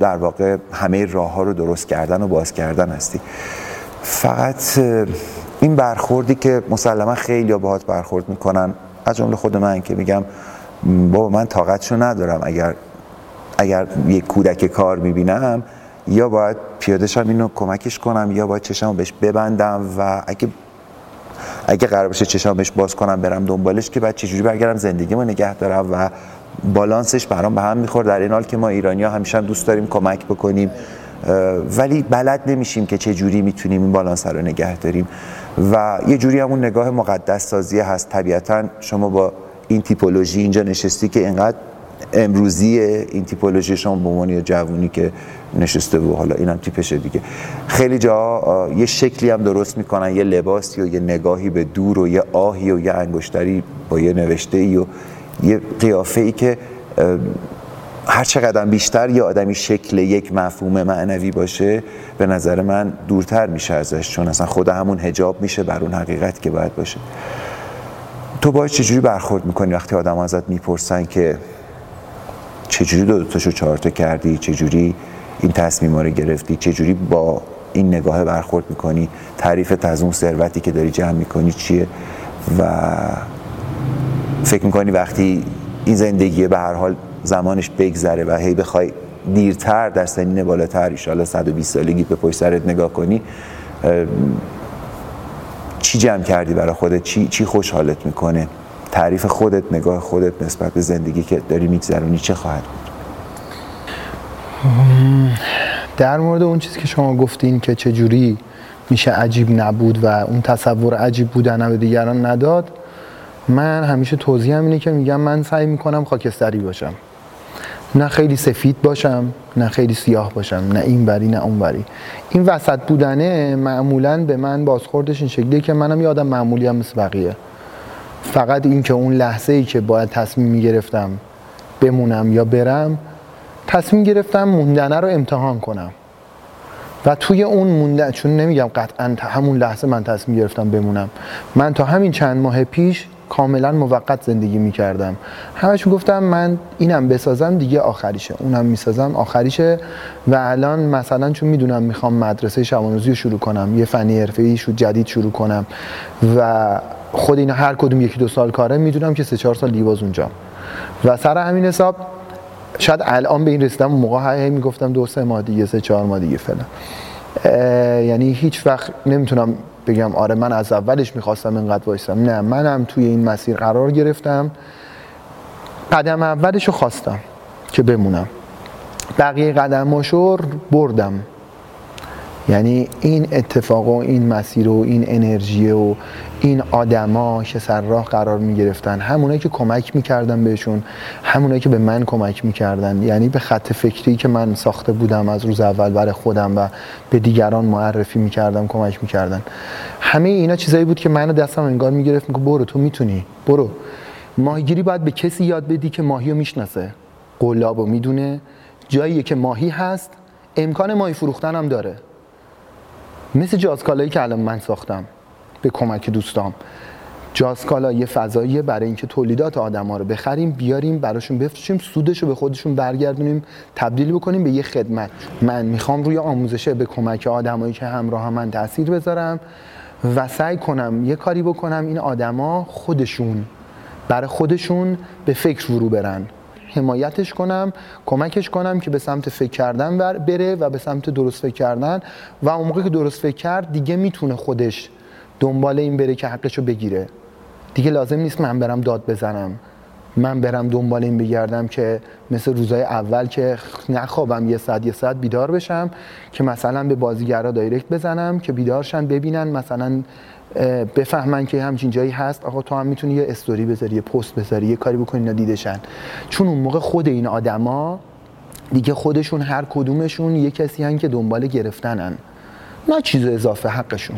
در واقع همه راه ها رو درست کردن و باز کردن هستی. فقط این برخوردی که مسلما خیلی باهات برخورد می‌کنن از جمله خود من که میگم بابا من طاقتشو ندارم. اگر اگر یک کودک کار می‌بینم یا باید پیادهشم اینو کمکش کنم یا باید چشمو بهش ببندم و اگه اگه قرار باشه بهش باز کنم برم دنبالش که بعد چجوری برگردم؟ زندگیمو نگه دارم و بالانسش برام به هم میخور در این حال که ما ایرانی ها همیشه دوست داریم کمک بکنیم ولی بلد نمیشیم که چه جوری می‌تونیم این بالانس رو نگه داریم. و یه جوری همون نگاه مقدس سازی هست. طبیعتا شما با این تیپولوژی اینجا نشستی که اینقدر امروزی این تیپولوژی شما به عنوان جوونی که نشسته و حالا اینم تیپشه دیگه. خیلی جا یه شکلی هم درست می‌کنن یه لباسی و یه نگاهی به دور و یه آهی و یه انگشتری با یه نوشته ای و یه قیافه ای که هر چقدر بیشتر یه آدمی شکل یک مفهوم معنوی باشه به نظر من دورتر میشه ازش چون اصلا خود همون هجاب میشه بر اون حقیقت که باید باشه. تو باید چجوری برخورد می‌کنی وقتی آدم ازت می‌پرسن که چجوری دو دوتاشو چهارتا کردی؟ چجوری این تصمیم رو گرفتی؟ چجوری با این نگاه برخورد می‌کنی؟ تعریفت از اون ثروتی که داری جمع می‌کنی چیه؟ و فکر می‌کنی وقتی این زندگی به هر حال زمانش بگذره و هی بخوای دیرتر در سنین بالاتر ایشالا 120 سالگی به پشت سرت نگاه کنی چی جمع کردی برای خودت؟ چی, چی خوشحالت می‌کنه؟ تعریف خودت نگاه خودت نسبت به زندگی که داری میگذرونی چه خواهد بود؟ در مورد اون چیزی که شما گفتین که چجوری میشه عجیب نبود و اون تصور عجیب بودن به دیگران نداد من همیشه توضیح هم اینه که میگم من سعی می‌کنم خاکستری باشم. نه خیلی سفید باشم نه خیلی سیاه باشم نه این بری نه اون بری. این وسط بودنه معمولا به من بازخوردش این شکلیه که منم یادم معمولی هم مثل بقیه. فقط این که اون لحظه ای که باید تصمیم می‌گرفتم بمونم یا برم تصمیم گرفتم موندنه رو امتحان کنم. و توی اون موندن چون نمیگم قطعا همون لحظه من تصمیم گرفتم بمونم. من تا همین چند ماه پیش کاملا موقت زندگی می‌کردم. همش گفتم من اینم بسازم دیگه آخریشه اونم می‌سازم آخریشه. و الان مثلا چون می‌دونم می‌خوام مدرسه شبانوزی رو شروع کنم یه فنی حرفه‌ای شو جدید شروع کنم. و خود اینا هر کدوم یکی دو سال کاره می‌دونم که سه چهار سال دیواز اونجا. و سر همین حساب شاید الان به این رسیدم موقع هی می‌گفتم دو سه ماه دیگه سه چهار ماه دیگه فعلا. یعنی هیچ وقت نمی‌تونم بگم آره من از اولش می‌خواستم اینقدر وایستم نه منم توی این مسیر قرار گرفتم. قدم اولش رو خواستم که بمونم. بقیه قدماشو بردم. یعنی این اتفاق و این مسیر و این انرژی و این آدما که سر راه قرار می گرفتن همونایی که کمک می‌کردن بهشون همونایی که به من کمک می‌کردن. یعنی به خط فکری که من ساخته بودم از روز اول برای خودم و به دیگران معرفی می‌کردم کمک می‌کردن. همه اینا چیزایی بود که منو دستم انگار می‌گرفت میگه برو تو می‌تونی برو. ماهیگیری باید به کسی یاد بدی که ماهی رو می‌شناسه. قلابو می‌دونه. جایی که ماهی هست. امکان ماهی فروختن هم داره. مثل جازکالایی که الان من ساختم به کمک دوستام. جاسکالا یه فضاییه برای اینکه تولیدات آدما رو بخریم بیاریم براشون بفروشیم سودش رو به خودشون برگردونیم تبدیل بکنیم به یه خدمت. من می‌خوام روی آموزشه به کمک آدمایی که همراه من تاثیر بذارم و سعی کنم یه کاری بکنم این آدما خودشون برای خودشون به فکر فرو برن. حمایتش کنم کمکش کنم که به سمت فکر کردن بره و به سمت درست فکر کردن. و اون که درست فکر کرد دیگه می‌تونه خودش دنبال این بره که حقشو بگیره. دیگه لازم نیست من برم داد بزنم. من برم دنبال این بگردم که مثل روزای اول که نخوابم یه ساعت یه ساعت بیدار بشم که مثلا به بازیگرا دایرکت بزنم که بیدارشن ببینن مثلا بفهمن که همچین جایی هست. آقا تو هم می‌تونی یه استوری بذاری یه پست بذاری یه کاری بکنی اینا دیدشن. چون اون موقع خود این آدما دیگه خودشون هر کدومشون یه کسی هن که دنبال گرفتنن. نه چیز اضافه حقشون.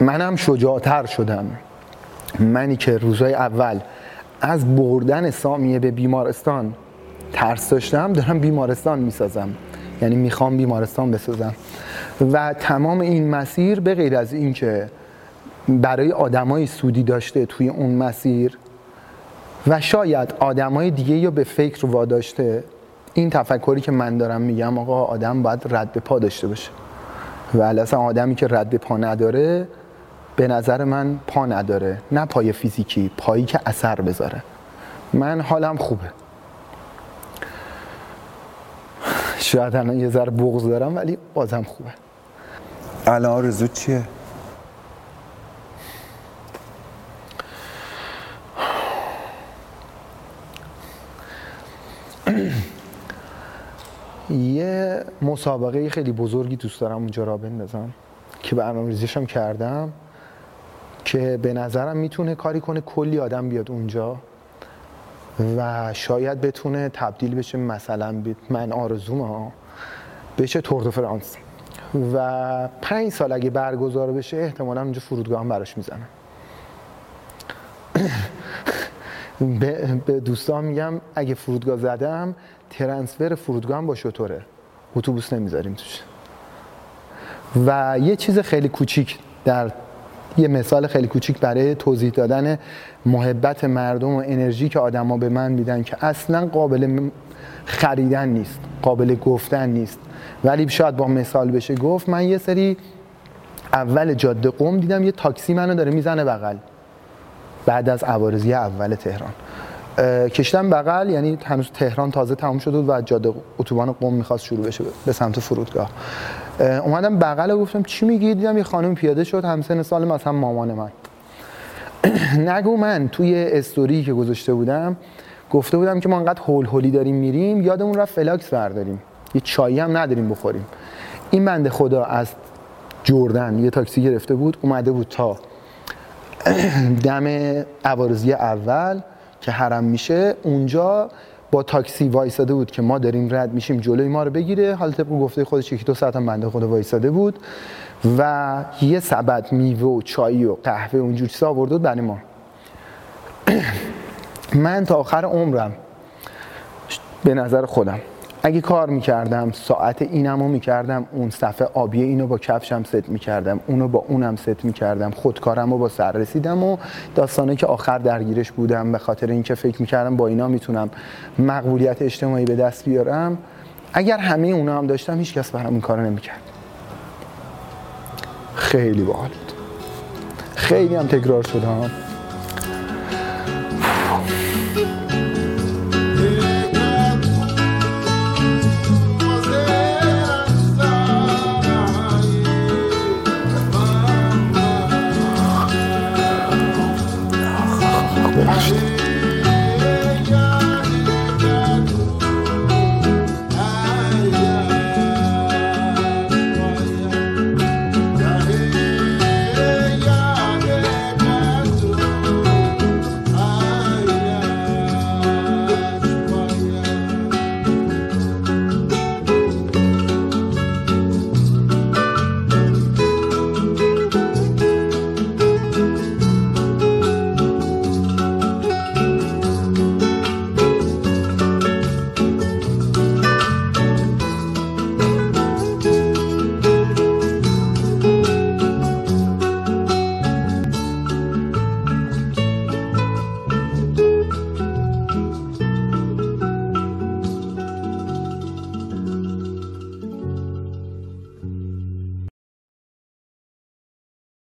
منم شجاعتر شدم. منی که روزای اول از بردن سامیه به بیمارستان ترس داشتم دارم بیمارستان می‌سازم. یعنی می‌خوام بیمارستان بسازم. و تمام این مسیر به غیر از این که برای آدمای سودی داشته توی اون مسیر و شاید آدمای دیگه یا به فکر واداشته این تفکری که من دارم میگم آقا آدم باید رد پا داشته باشه. و اصلا آدمی که رد پا نداره به نظر من پا نداره. نه پای فیزیکی پایی که اثر بذاره. من حالم خوبه. شاید الان یه ذره بغض دارم ولی بازم خوبه. الان آرزو چیه؟ یه مسابقه خیلی بزرگی دوست دارم اونجا را بندازم. که برنامه ریزیشم کردم. که به نظرم می‌تونه کاری کنه کلی آدم بیاد اونجا. و شاید بتونه تبدیل بشه مثلا من آرزوم ها بشه تور فرانس. و پنج سال اگه برگزار بشه احتمالا اونجا فرودگاه هم براش می‌زنم. به دوستان میگم اگه فرودگاه زدم ترنسفر فرودگاه هم با شطوره. اتوبوس نمی‌ذاریم توش. و یه چیز خیلی کوچیک در یه مثال خیلی کوچیک برای توضیح دادن محبت مردم و انرژی که آدما به من میدن که اصلا قابل خریدن نیست قابل گفتن نیست. ولی شاید با مثال بشه گفت من یه سری اول جاده قوم دیدم یه تاکسی منو داره می‌زنه بغل. بعد از عوارضی اول تهران. کشتم بغل یعنی هنوز تهران تازه تموم شده و جاده اتوبان قم می‌خواست شروع بشه به سمت فرودگاه. اومدم بغل گفتم چی میگی؟ دیدم یه خانم پیاده شد همسن سال مثلا مامان من. نگو من توی استوری که گذاشته بودم گفته بودم که ما انقدر هول هولی داریم میریم یادمون رفت فلاکس برداریم. یه چایی هم نداریم بخوریم. این بنده خدا از جردن یه تاکسی گرفته بود اومده بود تا دم عوارضی اول. که حرم میشه اونجا با تاکسی وایساده بود که ما داریم رد میشیم جلوی ما رو بگیره. حالا طبق گفته خودش یکی دو ساعت هم بنده خود وایساده بود و یه سبد میوه و چای و قهوه اونجور چیزا آورده بود ما. من تا آخر عمرم به نظر خودم اگه کار می‌کردم ساعت اینمو می‌کردم اون صفحه آبی اینو با کفشم ست می‌کردم اونو با اونم ست می‌کردم خودکارم رو با سر رسیدم و داستانه که آخر درگیرش بودم به خاطر اینکه فکر می‌کردم با اینا می‌تونم مقبولیت اجتماعی به دست بیارم. اگر همه اونا هم داشتم هیچ کس برام این کارو نمی‌کرد. خیلی باحال بود. خیلی هم تکرار شده